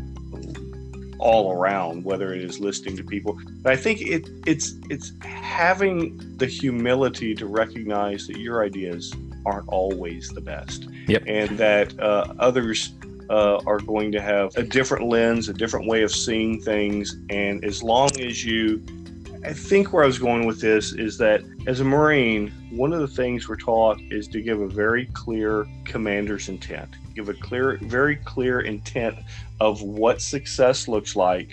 all around, whether it is listening to people. But I think it, it's it's having the humility to recognize that your ideas aren't always the best, yep. and that uh, others uh, are going to have a different lens, a different way of seeing things, and as long as you I think where I was going with this is that as a Marine, one of the things we're taught is to give a very clear commander's intent. Give a clear, very clear intent of what success looks like,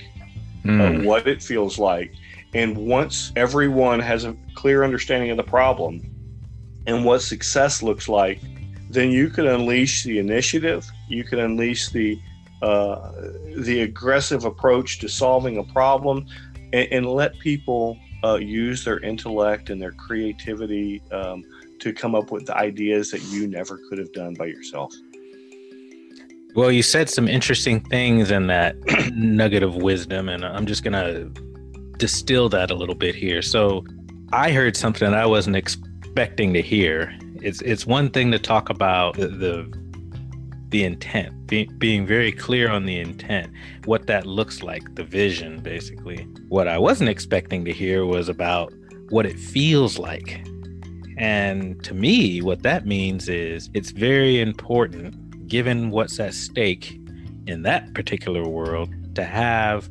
mm. what it feels like. And once everyone has a clear understanding of the problem and what success looks like, then you can unleash the initiative. You can unleash the uh, the aggressive approach to solving a problem, and, and let people uh, use their intellect and their creativity um, to come up with ideas that you never could have done by yourself. Well, you said some interesting things in that *clears throat* nugget of wisdom, and I'm just gonna distill that a little bit here. So I heard something I wasn't expecting to hear. It's it's one thing to talk about the the, the intent, be, being very clear on the intent, what that looks like, the vision, basically. What I wasn't expecting to hear was about what it feels like. And to me, what that means is it's very important, given what's at stake in that particular world, to have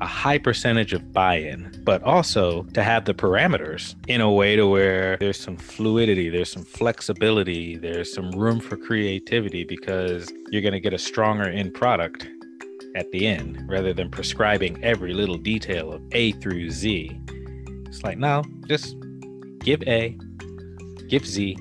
a high percentage of buy-in, but also to have the parameters in a way to where there's some fluidity, there's some flexibility, there's some room for creativity because you're going to get a stronger end product at the end rather than prescribing every little detail of A through Z. It's like, no, just give A, give Z.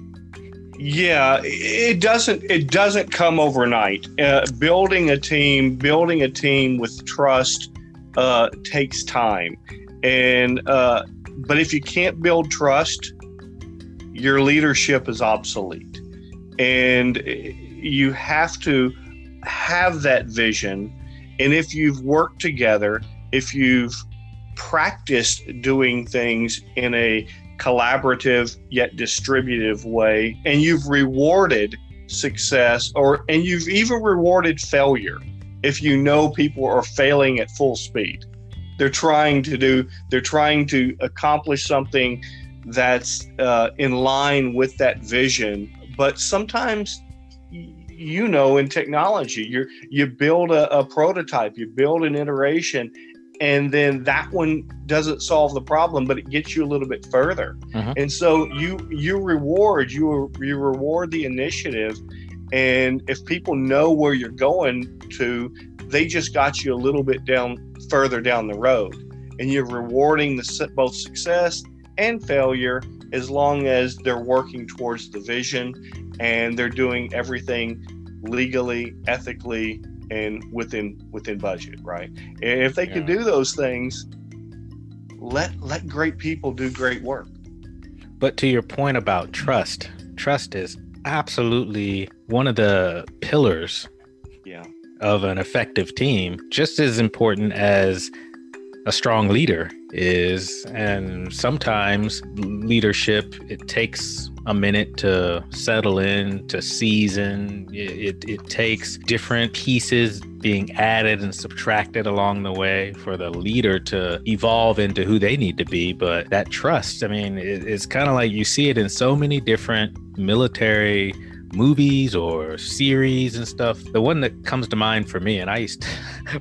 Yeah, it doesn't it doesn't come overnight. Uh, building a team, building a team with trust uh, takes time, and uh, but if you can't build trust, your leadership is obsolete, and you have to have that vision. And if you've worked together, if you've practiced doing things in a collaborative yet distributive way and you've rewarded success or and you've even rewarded failure. If you know people are failing at full speed they're trying to do they're trying to accomplish something that's uh, in line with that vision. But sometimes you know in technology you you build a, a prototype you build an iteration and then that one doesn't solve the problem but it gets you a little bit further uh-huh. and so you you reward you you reward the initiative and if people know where you're going to they just got you a little bit down further down the road and you're rewarding the both success and failure as long as they're working towards the vision and they're doing everything legally ethically and within within budget, right? And if they yeah. can do those things, let let great people do great work. But to your point about trust, trust is absolutely one of the pillars yeah. of an effective team, just as important as a strong leader is and sometimes leadership it takes a minute to settle in to season. It, it, it, takes different pieces being added and subtracted along the way for the leader to evolve into who they need to be. But that trust i mean it, it's kind of like you see it in so many different military movies or series and stuff. The one that comes to mind for me and i used *laughs* to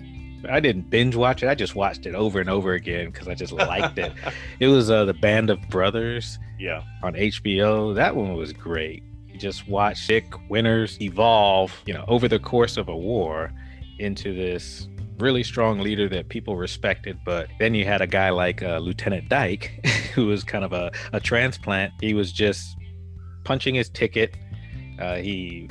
I didn't binge watch it. I just watched it over and over again because I just liked it. It was uh, the Band of Brothers. Yeah. On HBO. That one was great. You just watch Dick Winters evolve, you know, over the course of a war into this really strong leader that people respected. But then you had a guy like uh, Lieutenant Dike, *laughs* who was kind of a, a transplant. He was just punching his ticket. Uh, he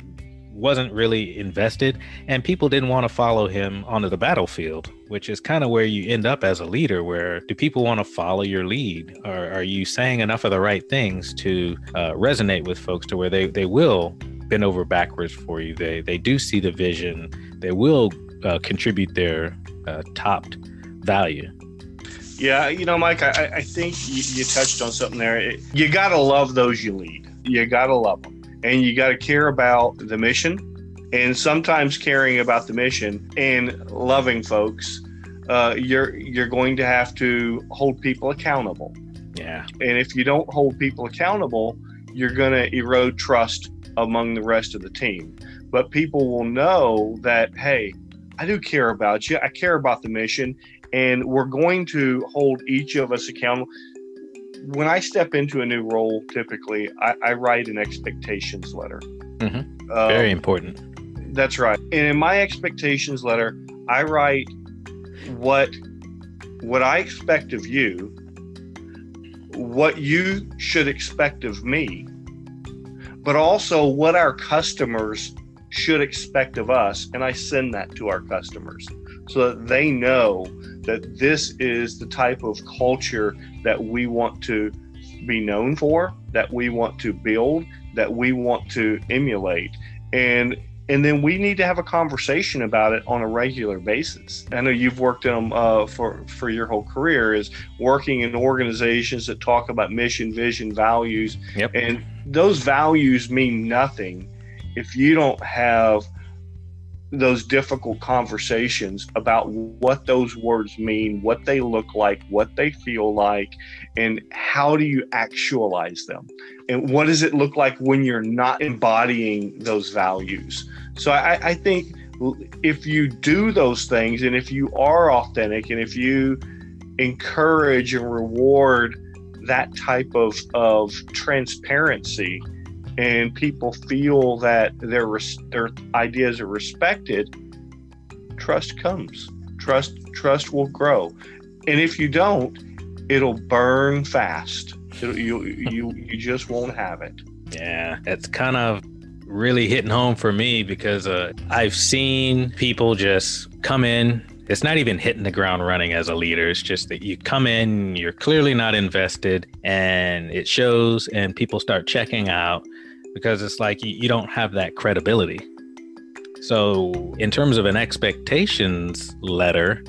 wasn't really invested and people didn't want to follow him onto the battlefield which is kind of where you end up as a leader where do people want to follow your lead? Or are you saying enough of the right things to uh, resonate with folks to where they, they will bend over backwards for you? They they do see the vision. They will uh, contribute their uh, topped value. Yeah you know mike i, I think you, you touched on something there. It, you gotta love those you lead. You gotta love them and you got to care about the mission and sometimes caring about the mission and loving folks uh, you're you're going to have to hold people accountable. Yeah. And if you don't hold people accountable you're going to erode trust among the rest of the team. But people will know that hey i do care about you i care about the mission and we're going to hold each of us accountable when I step into a new role, typically I, I write an expectations letter. Mm-hmm. Um, Very important. That's right. And in my expectations letter, I write what what I expect of you, what you should expect of me, but also what our customers should expect of us. And I send that to our customers so that they know that this is the type of culture that we want to be known for, that we want to build, that we want to emulate. And and then we need to have a conversation about it on a regular basis. I know you've worked in them uh, for for your whole career is working in organizations that talk about mission, vision, values, Yep. and those values mean nothing if you don't have those difficult conversations about what those words mean, what they look like, what they feel like, and how do you actualize them? And what does it look like when you're not embodying those values? So I, I think if you do those things and if you are authentic and if you encourage and reward that type of, of transparency, and people feel that their their ideas are respected, trust comes. Trust trust will grow, and if you don't, it'll burn fast. It'll, you you you just won't have it. Yeah, it's kind of really hitting home for me because uh, I've seen people just come in. It's not even hitting the ground running as a leader. It's just that you come in, you're clearly not invested, and it shows, and people start checking out because it's like you, you don't have that credibility. So, in terms of an expectations letter,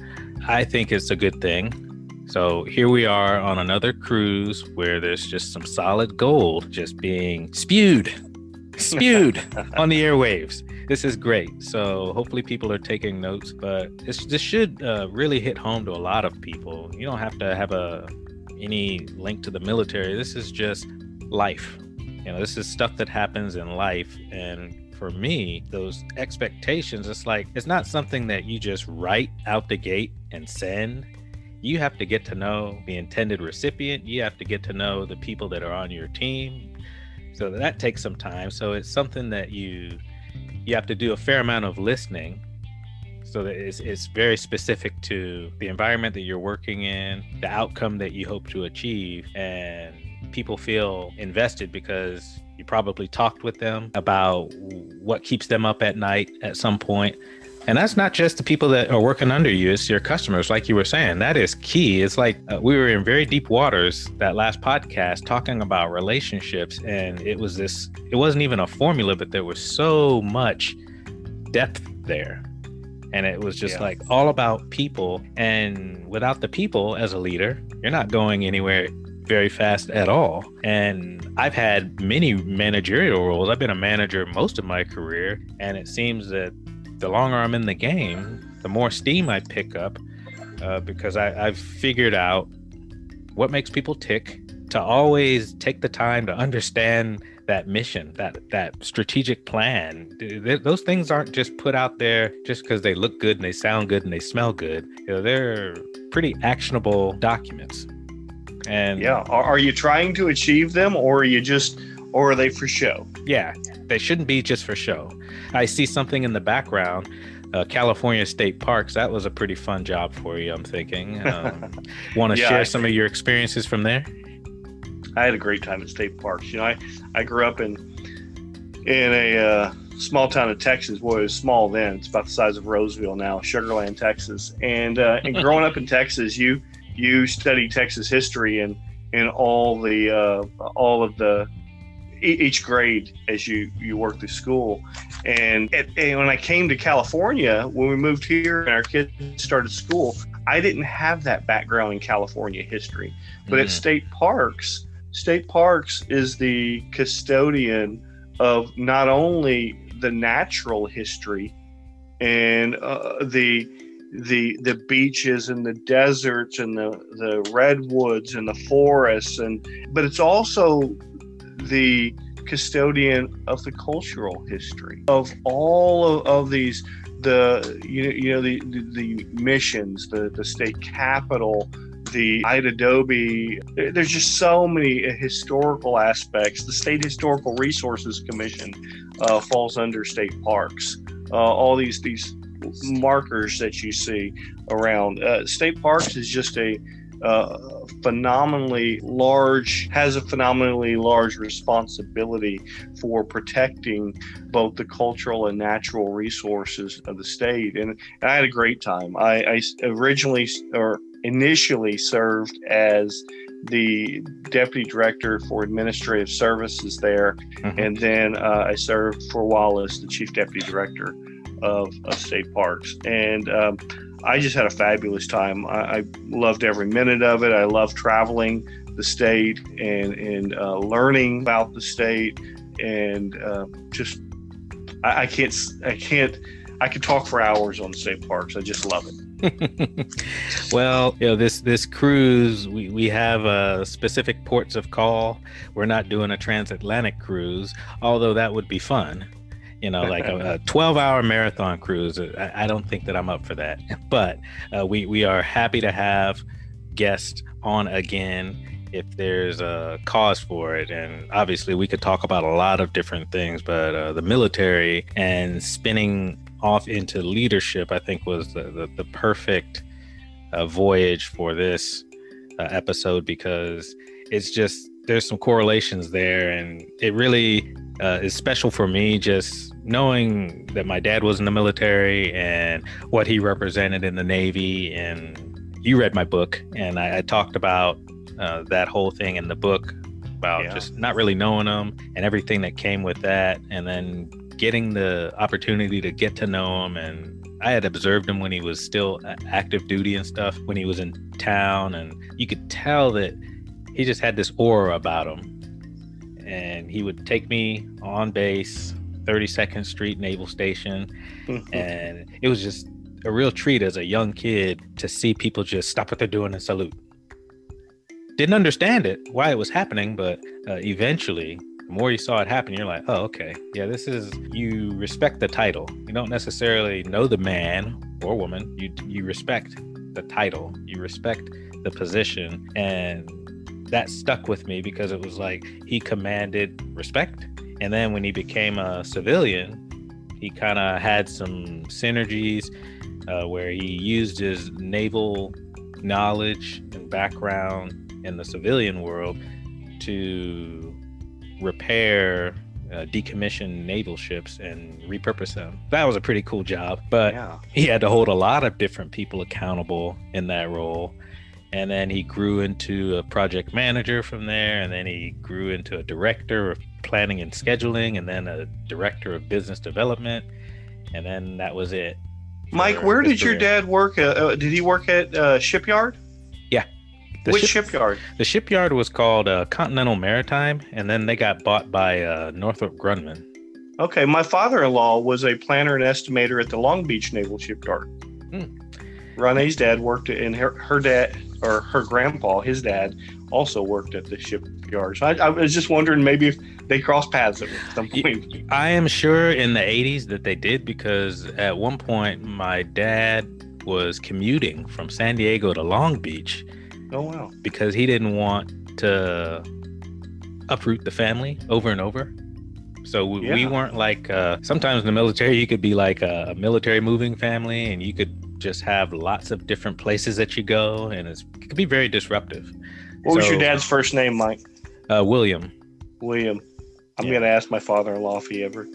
I think it's a good thing. So, here we are on another cruise where there's just some solid gold just being spewed, spewed *laughs* on the airwaves. This is great. So, hopefully, people are taking notes, but this, this should uh, really hit home to a lot of people. You don't have to have a any link to the military. This is just life. You know, this is stuff that happens in life. And for me, those expectations, it's like, it's not something that you just write out the gate and send. You have to get to know the intended recipient. You have to get to know the people that are on your team. So that takes some time. So it's something that you you have to do a fair amount of listening so that it's, it's very specific to the environment that you're working in the outcome that you hope to achieve and people feel invested because you probably talked with them about what keeps them up at night at some point. And that's not just the people that are working under you, it's your customers, like you were saying. That is key. It's like uh, we were in very deep waters that last podcast talking about relationships. And it was this, it wasn't even a formula, but there was so much depth there. And it was just Yeah. like all about people. And without the people as a leader, you're not going anywhere very fast at all. And I've had many managerial roles. I've been a manager most of my career. And it seems that the longer I'm in the game, the more steam I pick up uh, because I, I've figured out what makes people tick to always take the time to understand that mission, that that strategic plan. Th- th- Those things aren't just put out there just because they look good and they sound good and they smell good. You know, they're pretty actionable documents. And Yeah. Are, are you trying to achieve them, or are you just, or are they for show? yeah, they shouldn't be just for show. I see something in the background. Uh, California State Parks. That was a pretty fun job for you. I'm thinking. *laughs* Um, Want to Yeah, share I some of your experiences from there? I had a great time at state parks. You know, I, I grew up in in a uh, small town in Texas. Boy, it was small then. It's about the size of Roseville now, Sugar Land, Texas. And uh, and *laughs* growing up in Texas, you you study Texas history and and all the uh, all of the each grade as you you work through school. And, at, and when I came to California, when we moved here and our kids started school, I didn't have that background in California history. But at Mhm. state parks, state parks is the custodian of not only the natural history and uh, the the the beaches and the deserts and the the redwoods and the forests and but it's also the custodian of the cultural history of all of, of these the you, know, you know the, the the missions the the state capital the Adobe. There's just so many historical aspects. The State Historical Resources Commission uh, falls under state parks. Uh, all these these markers that you see around. Uh, state parks is just a uh, phenomenally large has a phenomenally large responsibility for protecting both the cultural and natural resources of the state. And, and i had a great time. I, I originally or initially served as the deputy director for administrative services there, Mhm. and then uh, I served for a while as the chief deputy director of, of state parks. And um, I just had a fabulous time. I, I loved every minute of it. I love traveling the state and and uh, learning about the state, and uh, just I, I can't I can't I could talk for hours on state parks. I just love it. *laughs* well, you know this this cruise we, we have uh, specific ports of call. We're not doing a transatlantic cruise, although that would be fun. You know, like a, a *laughs* 12 hour marathon cruise. I, I don't think that I'm up for that. *laughs* But uh, we we are happy to have guests on again if there's a cause for it. And obviously, we could talk about a lot of different things, but uh, the military and spinning off into leadership, I think, was the, the, the perfect uh, voyage for this uh, episode because it's just there's some correlations there, and it really uh, is special for me just knowing that my dad was in the military and what he represented in the Navy. And you read my book, and I, I talked about uh, that whole thing in the book about Yeah. just not really knowing him and everything that came with that, and then getting the opportunity to get to know him and I had observed him when he was still active duty and stuff when he was in town and you could tell that he just had this aura about him and he would take me on base 32nd Street Naval Station. And it was just a real treat as a young kid to see people just stop what they're doing and salute. Didn't understand it why it was happening but uh, eventually the more you saw it happen you're like oh okay. Yeah this is you respect the title. You don't necessarily know the man or woman. You you respect the title. You respect the position. And that stuck with me because it was like he commanded respect and then when he became a civilian he kind of had some synergies uh, where he used his naval knowledge and background in the civilian world to repair uh, decommissioned naval ships and repurpose them. That was a pretty cool job, but yeah. he had to hold a lot of different people accountable in that role. And then he grew into a project manager from there, and then he grew into a director of planning and scheduling, and then a director of business development, and then that was it. Mike, where did your dad work? Uh, did he work at uh, shipyard? The Which ship- shipyard? The shipyard was called uh, Continental Maritime, and then they got bought by uh, Northrop Grumman. Okay, my father-in-law was a planner and estimator at the Long Beach Naval Shipyard. Renee's dad worked in her, her dad or her grandpa, his dad, also worked at the shipyard. So I, I was just wondering maybe if they crossed paths at some point. I am sure in the 80s that they did because at one point my dad was commuting from San Diego to Long Beach Oh wow. because he didn't want to uproot the family over and over. So we, we weren't like uh, sometimes in the military you could be like a, military moving family and you could just have lots of different places that you go and it's, it could be very disruptive. What was your dad's first name, Mike? Uh, William. William. I'm Yeah. gonna ask my father-in-law if he ever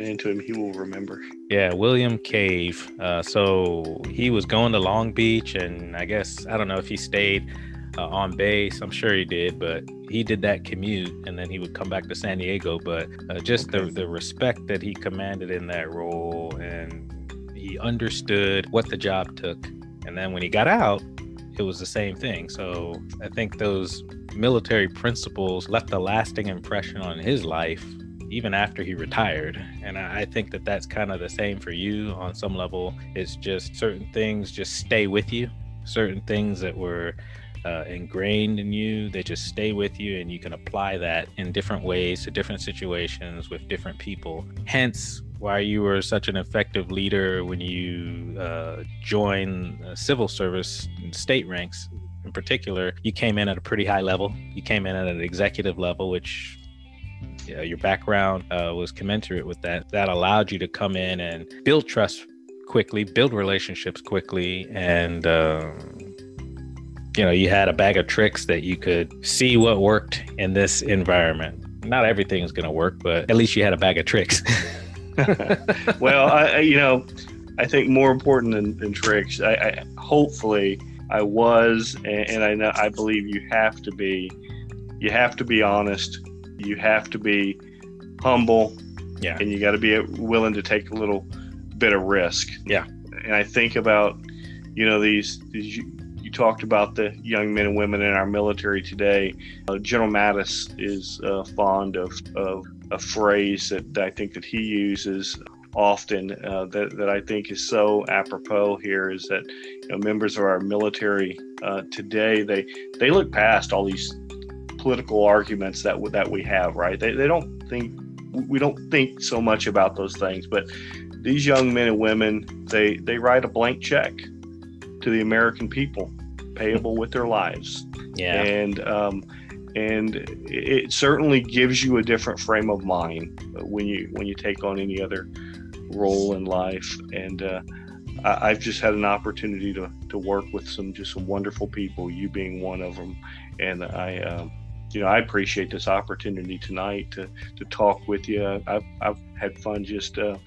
into him. He will remember. Yeah, William Cave. Uh, so he was going to Long Beach, and I guess I don't know if he stayed uh, on base. I'm sure he did, but he did that commute, and then he would come back to San Diego. But uh, just the Okay. the respect that he commanded in that role, and he understood what the job took. And then when he got out, it was the same thing. So I think those military principles left a lasting impression on his life even after he retired. And I think that that's kind of the same for you on some level. It's just certain things just stay with you, certain things that were uh, ingrained in you, they just stay with you, and you can apply that in different ways to different situations with different people. Hence, why you were such an effective leader when you uh, joined uh, civil service state ranks in particular you came in at a pretty high level you came in at an executive level which yeah, your background uh, was commensurate with that. That allowed you to come in and build trust quickly, build relationships quickly, and um, you know you had a bag of tricks that you could see what worked in this environment. Not everything is going to work, but at least you had a bag of tricks. *laughs* well, I, you know, I think more important than, than tricks. I, I hopefully I was, and, and I know I believe you have to be. You have to be honest. You have to be humble. Yeah. And you got to be willing to take a little bit of risk. Yeah. And I think about, you know, these, these talked about the young men and women in our military today. Uh, General Mattis is uh, fond of, of a phrase that I think that he uses often uh, that, that I think is so apropos here is that you know, members of our military uh, today they they look past all these political arguments that that we have right they, they don't think we don't think so much about those things but these young men and women they they write a blank check to the American people payable with their lives. *laughs* Yeah. And um, and it certainly gives you a different frame of mind when you when you take on any other role in life. And uh, I, have just had an opportunity to, to work with some just some wonderful people you being one of them and i um, you know i appreciate this opportunity tonight to to talk with you. I've, I've had fun just uh,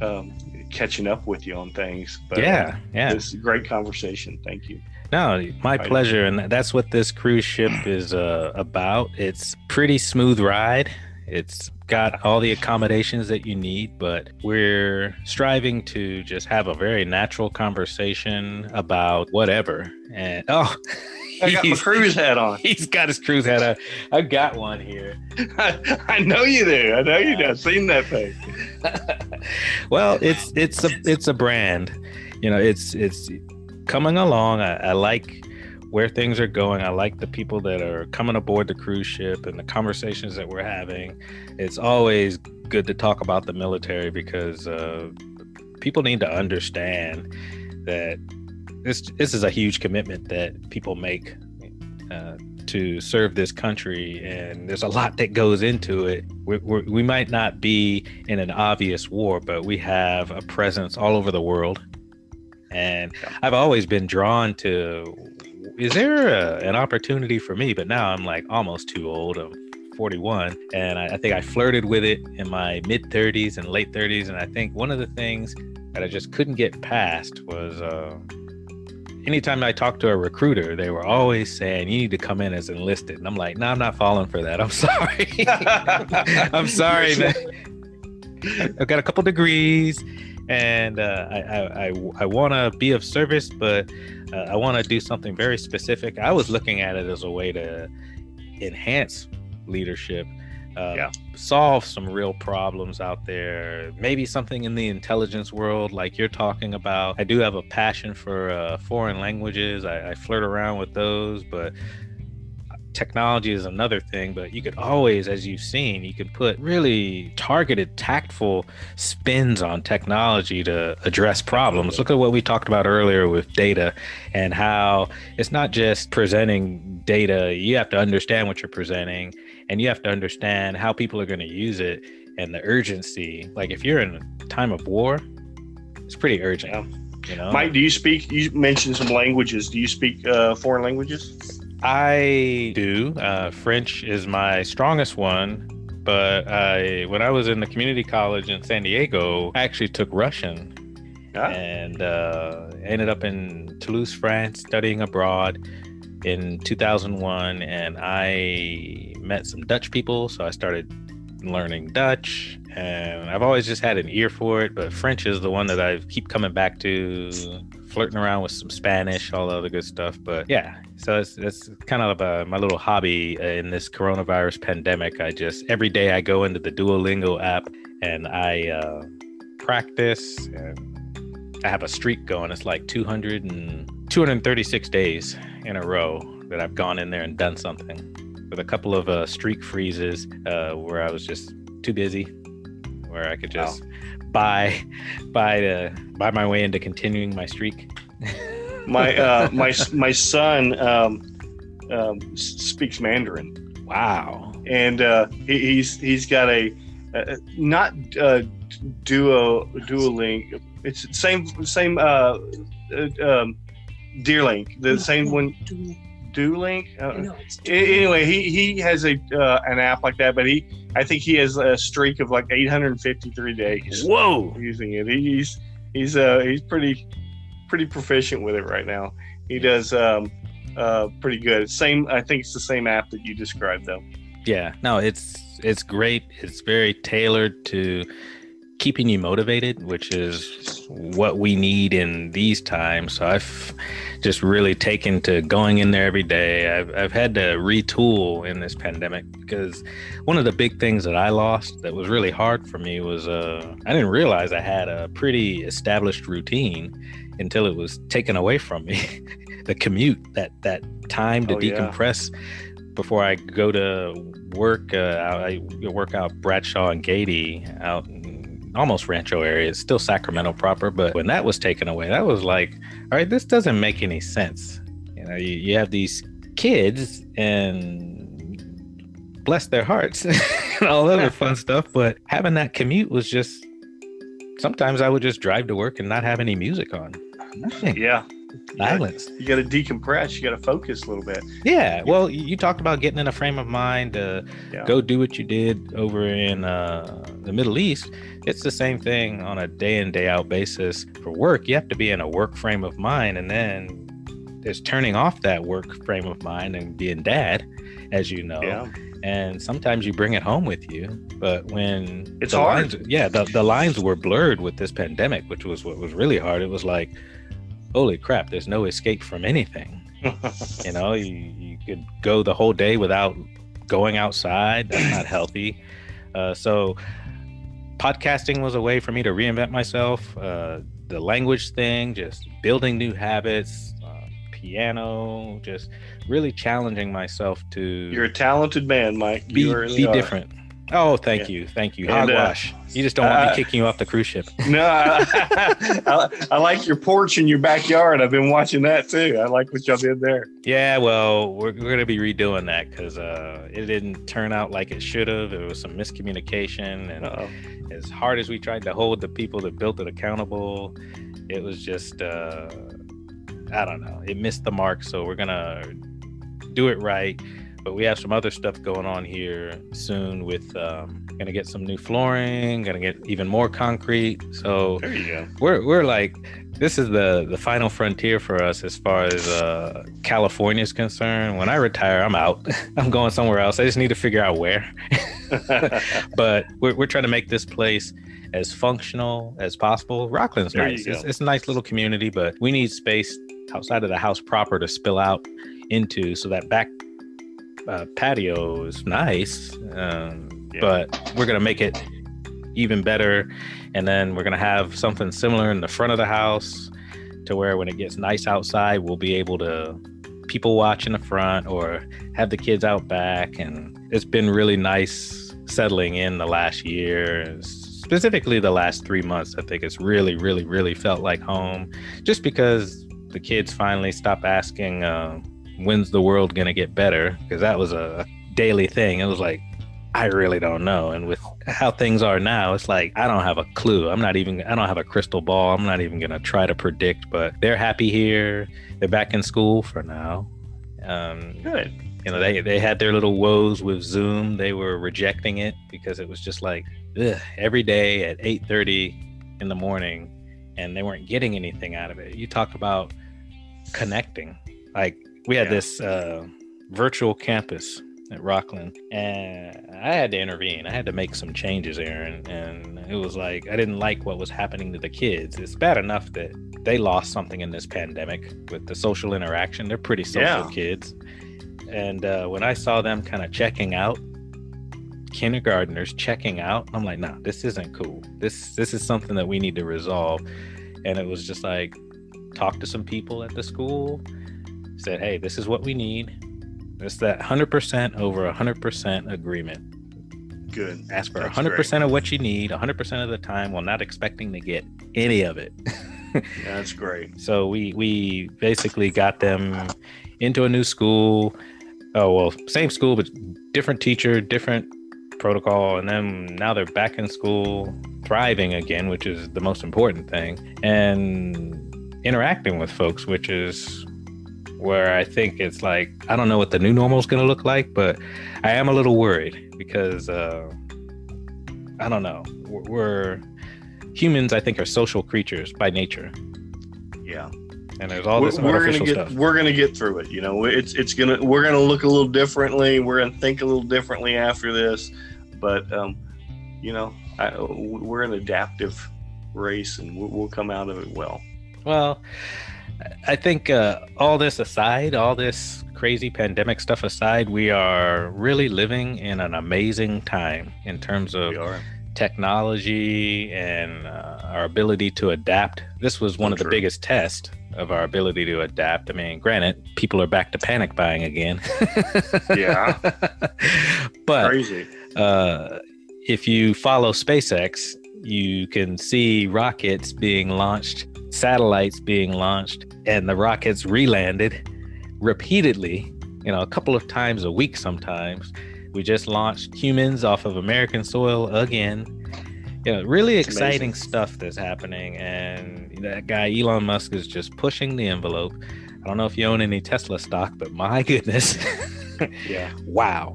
um, catching up with you on things. But yeah yeah. it's a great conversation. Thank you no, my pleasure, and that's what this cruise ship is uh, about. It's pretty smooth ride. It's got all the accommodations that you need, but we're striving to just have a very natural conversation about whatever. And oh, *laughs* I got my cruise hat on. *laughs* He's got his cruise hat on. I've got one here. I, *laughs* I know you do. I know you do. I've seen that thing. well, it's it's a it's a brand. You know, it's it's coming along. I, I like where things are going. I like the people that are coming aboard the cruise ship and the conversations that we're having. It's always good to talk about the military because uh, people need to understand that this this is a huge commitment that people make uh, to serve this country, and there's a lot that goes into it. we we might not be in an obvious war, but we have a presence all over the world and I've always been drawn to is there a, an opportunity for me? But now I'm like almost too old. I'm 41, and I, I think I flirted with it in my mid 30s and late 30s. And I think one of the things that I just couldn't get past was uh, anytime I talked to a recruiter, they were always saying, You need to come in as enlisted. And I'm like, No, I'm not falling for that. I'm *laughs* sorry. *laughs* I'm sorry, man. I've got a couple degrees and uh, I I, I, I want to be of service, but uh, I want to do something very specific. I was looking at it as a way to enhance leadership, uh, yeah. solve some real problems out there. Maybe something in the intelligence world, like you're talking about. I do have a passion for uh, foreign languages. I, I flirt around with those, but technology is another thing, but you could always, as you've seen, you could put really targeted, tactful spins on technology to address problems. Look at what we talked about earlier with data and how it's not just presenting data, you have to understand what you're presenting and you have to understand how people are going to use it and the urgency. Like if you're in a time of war, it's pretty urgent. Yeah. You know? Mike, do you speak? You mentioned some languages. Do you speak uh, foreign languages? I do. Uh, French is my strongest one, but I when I was in the community college in San Diego, I actually took Russian ah. and uh, ended up in Toulouse, France, studying abroad in 2001. And I met some Dutch people, so I started learning Dutch. And I've always just had an ear for it, but French is the one that I keep coming back to flirting around with some Spanish, all the other good stuff. But yeah, so it's, it's kind of uh, my little hobby in this coronavirus pandemic. I just every day I go into the Duolingo app and I uh, practice. And I have a streak going. It's like 200 and 236 days in a row that I've gone in there and done something. With a couple of uh, streak freezes uh, where I was just too busy, where I could just. Wow buy buy to buy my way into continuing my streak. my *laughs* uh, my my son um, um, speaks Mandarin. Wow! And uh, he, he's he's got a uh, not uh, duo duoling. It's same same uh, uh, um, Deerlink, the no, same one. Duelink. Uh, no, anyway, he he has a uh, an app like that, but he I think he has a streak of like 853 days. Whoa! Using it, he's he's uh he's pretty pretty proficient with it right now. he does um, uh, pretty good. Same, I think it's the same app that you described, though. Yeah, no, it's it's great. It's very tailored to keeping you motivated, which is what we need in these times. So I've just really taken to going in there every day. I've, I've had to retool in this pandemic because one of the big things that I lost that was really hard for me was uh, I didn't realize I had a pretty established routine until it was taken away from me. *laughs* the commute, that that time to Oh, yeah. decompress before I go to work. Uh, I I work out Bradshaw and Goethe out in almost Rancho area. It's still Sacramento proper, but when that was taken away, that was like, all right, this doesn't make any sense. You know, you, you have these kids and bless their hearts *laughs* and all other fun stuff, but having that commute was just. Sometimes I would just drive to work and not have any music on. Nothing. Yeah, Silence. you got to decompress. You got to focus a little bit. Yeah, well, you you talked about getting in a frame of mind to Yeah. go do what you did over in uh, the Middle East. It's the same thing on a day in, day out basis for work. You have to be in a work frame of mind, and then there's turning off that work frame of mind and being dad, as you know. Yeah, And sometimes you bring it home with you. But when It's hard. lines, yeah, the, the lines were blurred with this pandemic, which was what was really hard. It was like, holy crap, there's no escape from anything. *laughs* You know, you, you could go the whole day without going outside. That's not healthy. Uh, so, podcasting was a way for me to reinvent myself. Uh, the language thing, just building new habits, uh, piano, just really challenging myself to you're a talented man, Mike. be, really be different. Oh, thank Yeah. you. Thank you. And, uh, you just don't want uh, me kicking you off the cruise ship. *laughs* No, I, I, I like your porch in your backyard. I've been watching that too. I like what y'all did there. Yeah, well, we're, we're going to be redoing that because uh, it didn't turn out like it should have. There was some miscommunication. And Uh-oh. as hard as we tried to hold the people that built it accountable, it was just, uh, I don't know, it missed the mark. So we're going to do it right. But we have some other stuff going on here soon with um, going to get some new flooring, going to get even more concrete. So There you go. we're we're like this is the the final frontier for us as far as uh California is concerned. When I retire, I'm out. *laughs* I'm going somewhere else. I just need to figure out where. *laughs* but we're we're trying to make this place as functional as possible. Rocklin's There nice. It's, it's a nice little community, but we need space outside of the house proper to spill out into. So that back uh, patio is nice, um, Yeah. but we're gonna make it even better. And then we're gonna have something similar in the front of the house, to where when it gets nice outside, we'll be able to people watch in the front or have the kids out back. And it's been really nice settling in the last year, specifically the last three months. I think it's really, really, really felt like home, just because the kids finally stop asking, uh, "When's the world gonna get better?" Because that was a daily thing. It was like, I really don't know. And with how things are now, it's like I don't have a clue. I'm not even I don't have a crystal ball. I'm not even gonna try to predict, but they're happy here. They're back in school for now. Um, Good. you know, they they had their little woes with Zoom. They were rejecting it because it was just like ugh, every day at 8:30 in the morning, and they weren't getting anything out of it. You talk about connecting. Like we had Yeah. this uh, virtual campus at Rocklin, and I had to intervene. I had to make some changes, Aaron, and it was like I didn't like what was happening to the kids. It's bad enough that they lost something in this pandemic with the social interaction. They're pretty social Yeah. kids, and uh, when I saw them kind of checking out, kindergartners checking out, I'm like, nah, this isn't cool. This this is something that we need to resolve. And it was just like talk to some people at the school, said, hey, this is what we need. It's that 100% over 100% agreement. Good. Ask for That's 100% of what you need 100% of the time while not expecting to get any of it. *laughs* That's great. So we we basically got them into a new school. Oh well, same school but different teacher, different protocol, and then now they're back in school, thriving again, which is the most important thing, and interacting with folks, which is where I think it's like I don't know what the new normal is going to look like, but I am a little worried because uh, I don't know. We're, we're humans. I think are social creatures by nature Yeah. and there's all this we're, artificial we're gonna get stuff. we're gonna get through it. You know, it's it's gonna we're gonna look a little differently. We're gonna think a little differently after this, but um, you know, I, we're an adaptive race, and we'll, we'll come out of it well. Well, I think uh, all this aside, all this crazy pandemic stuff aside, we are really living in an amazing time in terms of technology and uh, our ability to adapt. This was one So of the biggest tests of our ability to adapt. I mean, granted, people are back to panic buying again. *laughs* Yeah. but Crazy. uh, if you follow SpaceX, you can see rockets being launched, satellites being launched, and the rockets relanded repeatedly, you know, a couple of times a week sometimes. We just launched humans off of American soil again. You know, really It's exciting amazing. stuff that's happening. And that guy, Elon Musk, is just pushing the envelope. I don't know if you own any Tesla stock, but my *laughs* goodness. Yeah. wow.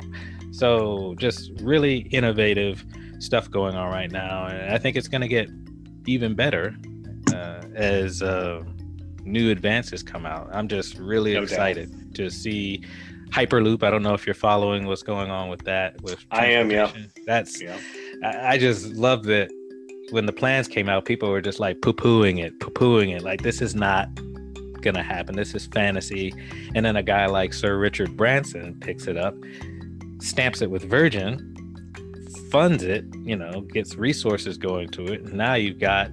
So just really innovative stuff going on right now, and I think it's going to get even better as uh, new advances come out. I'm just really No doubt. excited to see Hyperloop. I don't know if you're following what's going on with that. With I am, yeah. That's Yeah. I, I just love that when the plans came out, people were just like poo pooing it, poo pooing it. Like, this is not going to happen. This is fantasy. And then a guy like Sir Richard Branson picks it up, stamps it with Virgin, funds it, you know, gets resources going to it. And now you've got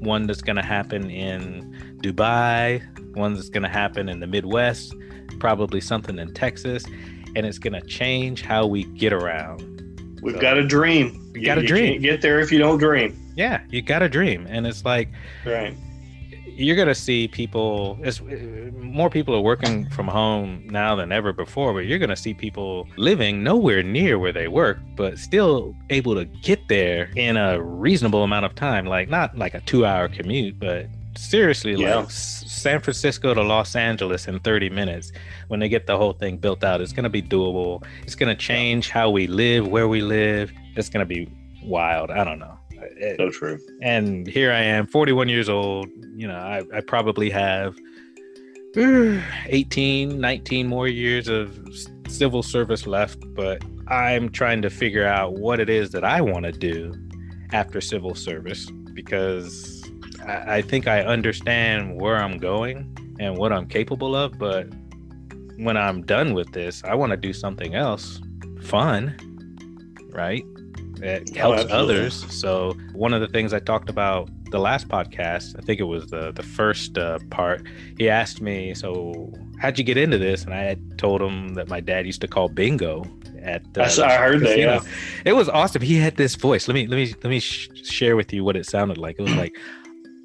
one that's going to happen in Dubai, one that's going to happen in the Midwest, probably something in Texas. And it's going to change how we get around. We've So- got a dream. We got a you dream. Can't get there if you don't dream. Yeah, you got a dream. And it's like, Right. You're gonna see people. It's uh, more people are working from home now than ever before, but you're gonna see people living nowhere near where they work, but still able to get there in a reasonable amount of time. Like not like a two-hour commute, but seriously, Yeah. like S- San Francisco to Los Angeles in 30 minutes. When they get the whole thing built out, it's gonna be doable. It's gonna change how we live, where we live. It's gonna be wild. I don't know. It- So true. and here I am, 41 years old. You know, I, I probably have uh, *sighs* 18, 19 more years of civil service left, but I'm trying to figure out what it is that I want to do after civil service because I, I think I understand where I'm going and what I'm capable of. But when I'm done with this, I want to do something else fun, right? Oh, helps absolutely. others. So one of the things I talked about the last podcast, I think it was the the first uh, part. He asked me, "So how'd you get into this?" And I told him that my dad used to call bingo at. Uh, I saw- I heard that, yeah. It was awesome. He had this voice. Let me let me let me sh- share with you what it sounded like. It was like,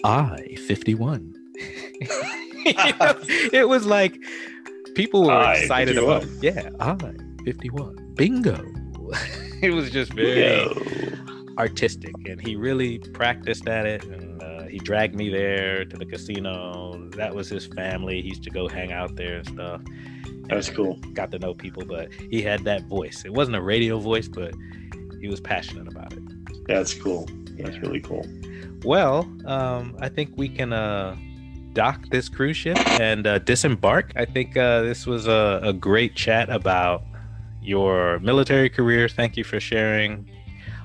"I fifty one. *laughs* it was like people were I excited 51. about. Yeah, I fifty one. Bingo. *laughs* *laughs* it was just very Yeah. artistic and he really practiced at it and uh, he dragged me there to the casino that was his family he used to go hang out there and stuff That's cool. got to know people but he had that voice it wasn't a radio voice but he was passionate about it That's cool. That's Yeah. really cool. well um, i think we can uh, dock this cruise ship and uh, disembark i think uh, this was a, a great chat about your military career thank you for sharing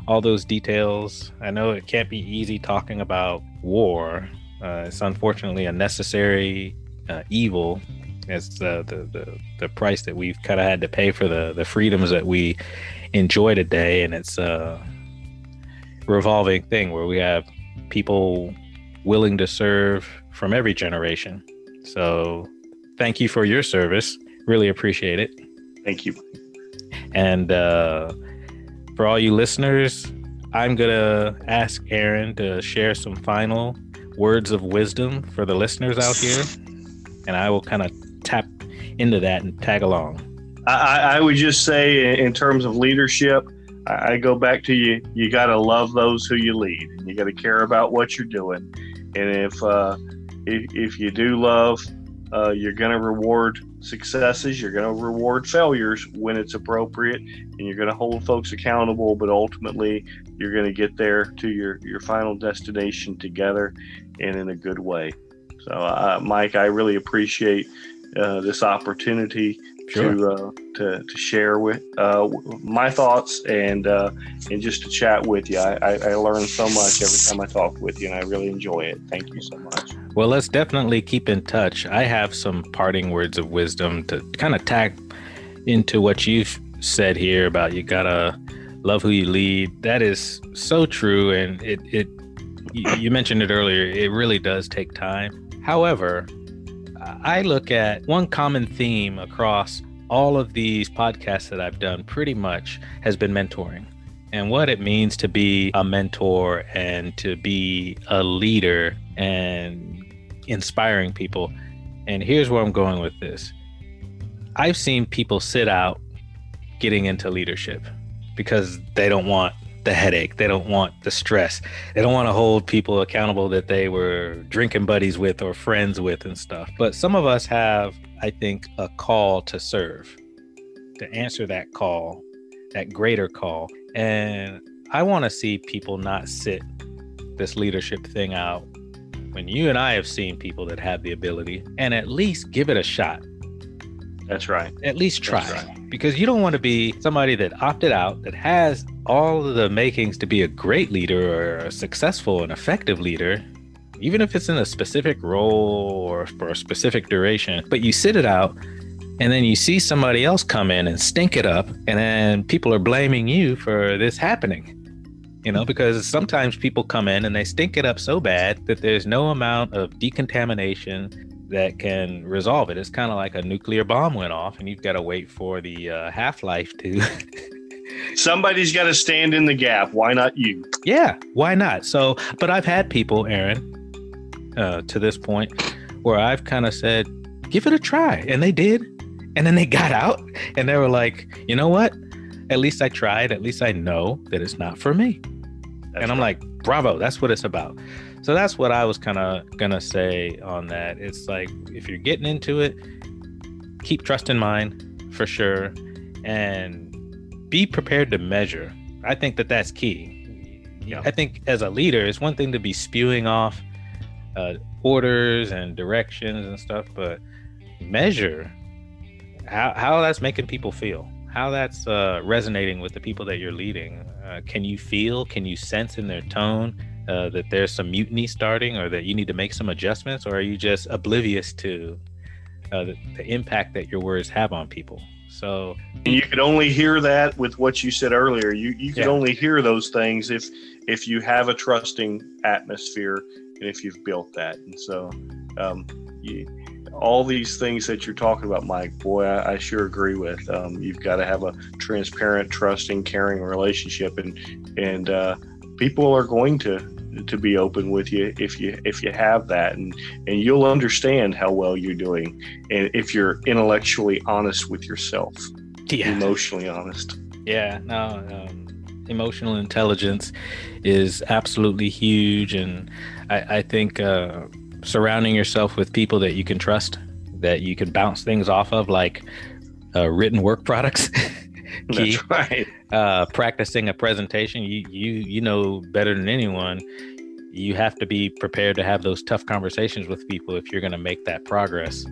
all those details. I know it can't be easy talking about war. Uh, it's unfortunately a necessary uh, evil. It's the, the, the, the price that we've kind of had to pay for the, the freedoms that we enjoy today. And it's a revolving thing where we have people willing to serve from every generation. So thank you for your service. Really appreciate it. Thank you. And uh, for all you listeners, I'm going to ask Aaron to share some final words of wisdom for the listeners out here. And I will kind of tap into that and tag along. I, I would just say, in- terms of leadership, I, go back to you. You got to love those who you lead. And you got to care about what you're doing. And if uh, if, if you do love, uh, you're going to reward successes. You're going to reward failures when it's appropriate, and you're going to hold folks accountable. But ultimately, you're going to get there to your your final destination together, and in a good way. So, uh, Mike, I really appreciate uh, this opportunity sure. to, uh, to to share with uh, my thoughts and uh, and just to chat with you. I, I, I learn so much every time I talk with you, and I really enjoy it. Thank you so much. Well, let's definitely keep in touch. I have some parting words of wisdom to kind of tag into what you've said here about you gotta love who you lead. That is so true, and it it you mentioned it earlier. It really does take time. However, I look at one common theme across all of these podcasts that I've done pretty much has been mentoring and what it means to be a mentor and to be a leader and inspiring people. And here's where I'm going with this I've seen people sit out getting into leadership because they don't want the headache. They don't want the stress. They don't want to hold people accountable that they were drinking buddies with or friends with and stuff. But some of us have, I think, a call to serve, to answer that call, that greater call. And I want to see people not sit this leadership thing out when you and I have seen people that have the ability and at least give it a shot. That's right. At least try. Right. Because you don't want to be somebody that opted out, that has all of the makings to be a great leader or a successful and effective leader, even if it's in a specific role or for a specific duration, but you sit it out and then you see somebody else come in and stink it up, and then people are blaming you for this happening. You know, because sometimes people come in and they stink it up so bad that there's no amount of decontamination that can resolve it. It's kind of like a nuclear bomb went off, and you've got to wait for the uh, half life to. *laughs* Somebody's got to stand in the gap. Why not you? Yeah, why not? So, but I've had people, Aaron, uh, to this point, where I've kind of said, "Give it a try," and they did, and then they got out, and they were like, "You know what? At least I tried. At least I know that it's not for me." That's and I'm right. like, "Bravo! That's what it's about." So that's what I was kind of gonna say on that. It's like if you're getting into it, keep trust in mind for sure, and be prepared to measure. I think that that's key. Yeah. I think as a leader, it's one thing to be spewing off uh, orders and directions and stuff, but measure how, how that's making people feel, how that's uh, resonating with the people that you're leading. Uh, can you feel, can you sense in their tone uh, that there's some mutiny starting or that you need to make some adjustments, or are you just oblivious to uh, the, the impact that your words have on people? So you could only hear that with what you said earlier. You you could yeah. only hear those things if if you have a trusting atmosphere and if you've built that. And so, um, you, all these things that you're talking about, Mike, boy, I, I sure agree with. Um, you've got to have a transparent, trusting, caring relationship, and and uh, people are going to to be open with you if you if you have that and and you'll understand how well you're doing and if you're intellectually honest with yourself yeah. emotionally honest yeah no um, emotional intelligence is absolutely huge and i, I think uh, surrounding yourself with people that you can trust that you can bounce things off of like uh, written work products *laughs* Key. That's right. Uh, practicing a presentation, you you you know better than anyone. You have to be prepared to have those tough conversations with people if you're going to make that progress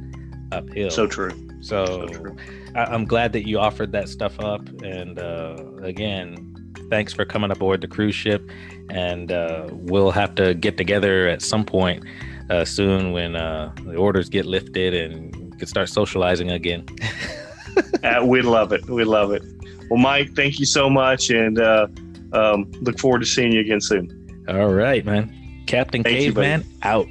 uphill. So true. So, so true. I, am glad that you offered that stuff up. And uh, again, thanks for coming aboard the cruise ship. And uh, we'll have to get together at some point uh, soon when uh, the orders get lifted and can start socializing again. *laughs* uh, we love it. We love it. Well, Mike, thank you so much, and uh, um, look forward to seeing you again soon. All right, man. Captain thank Caveman you, out.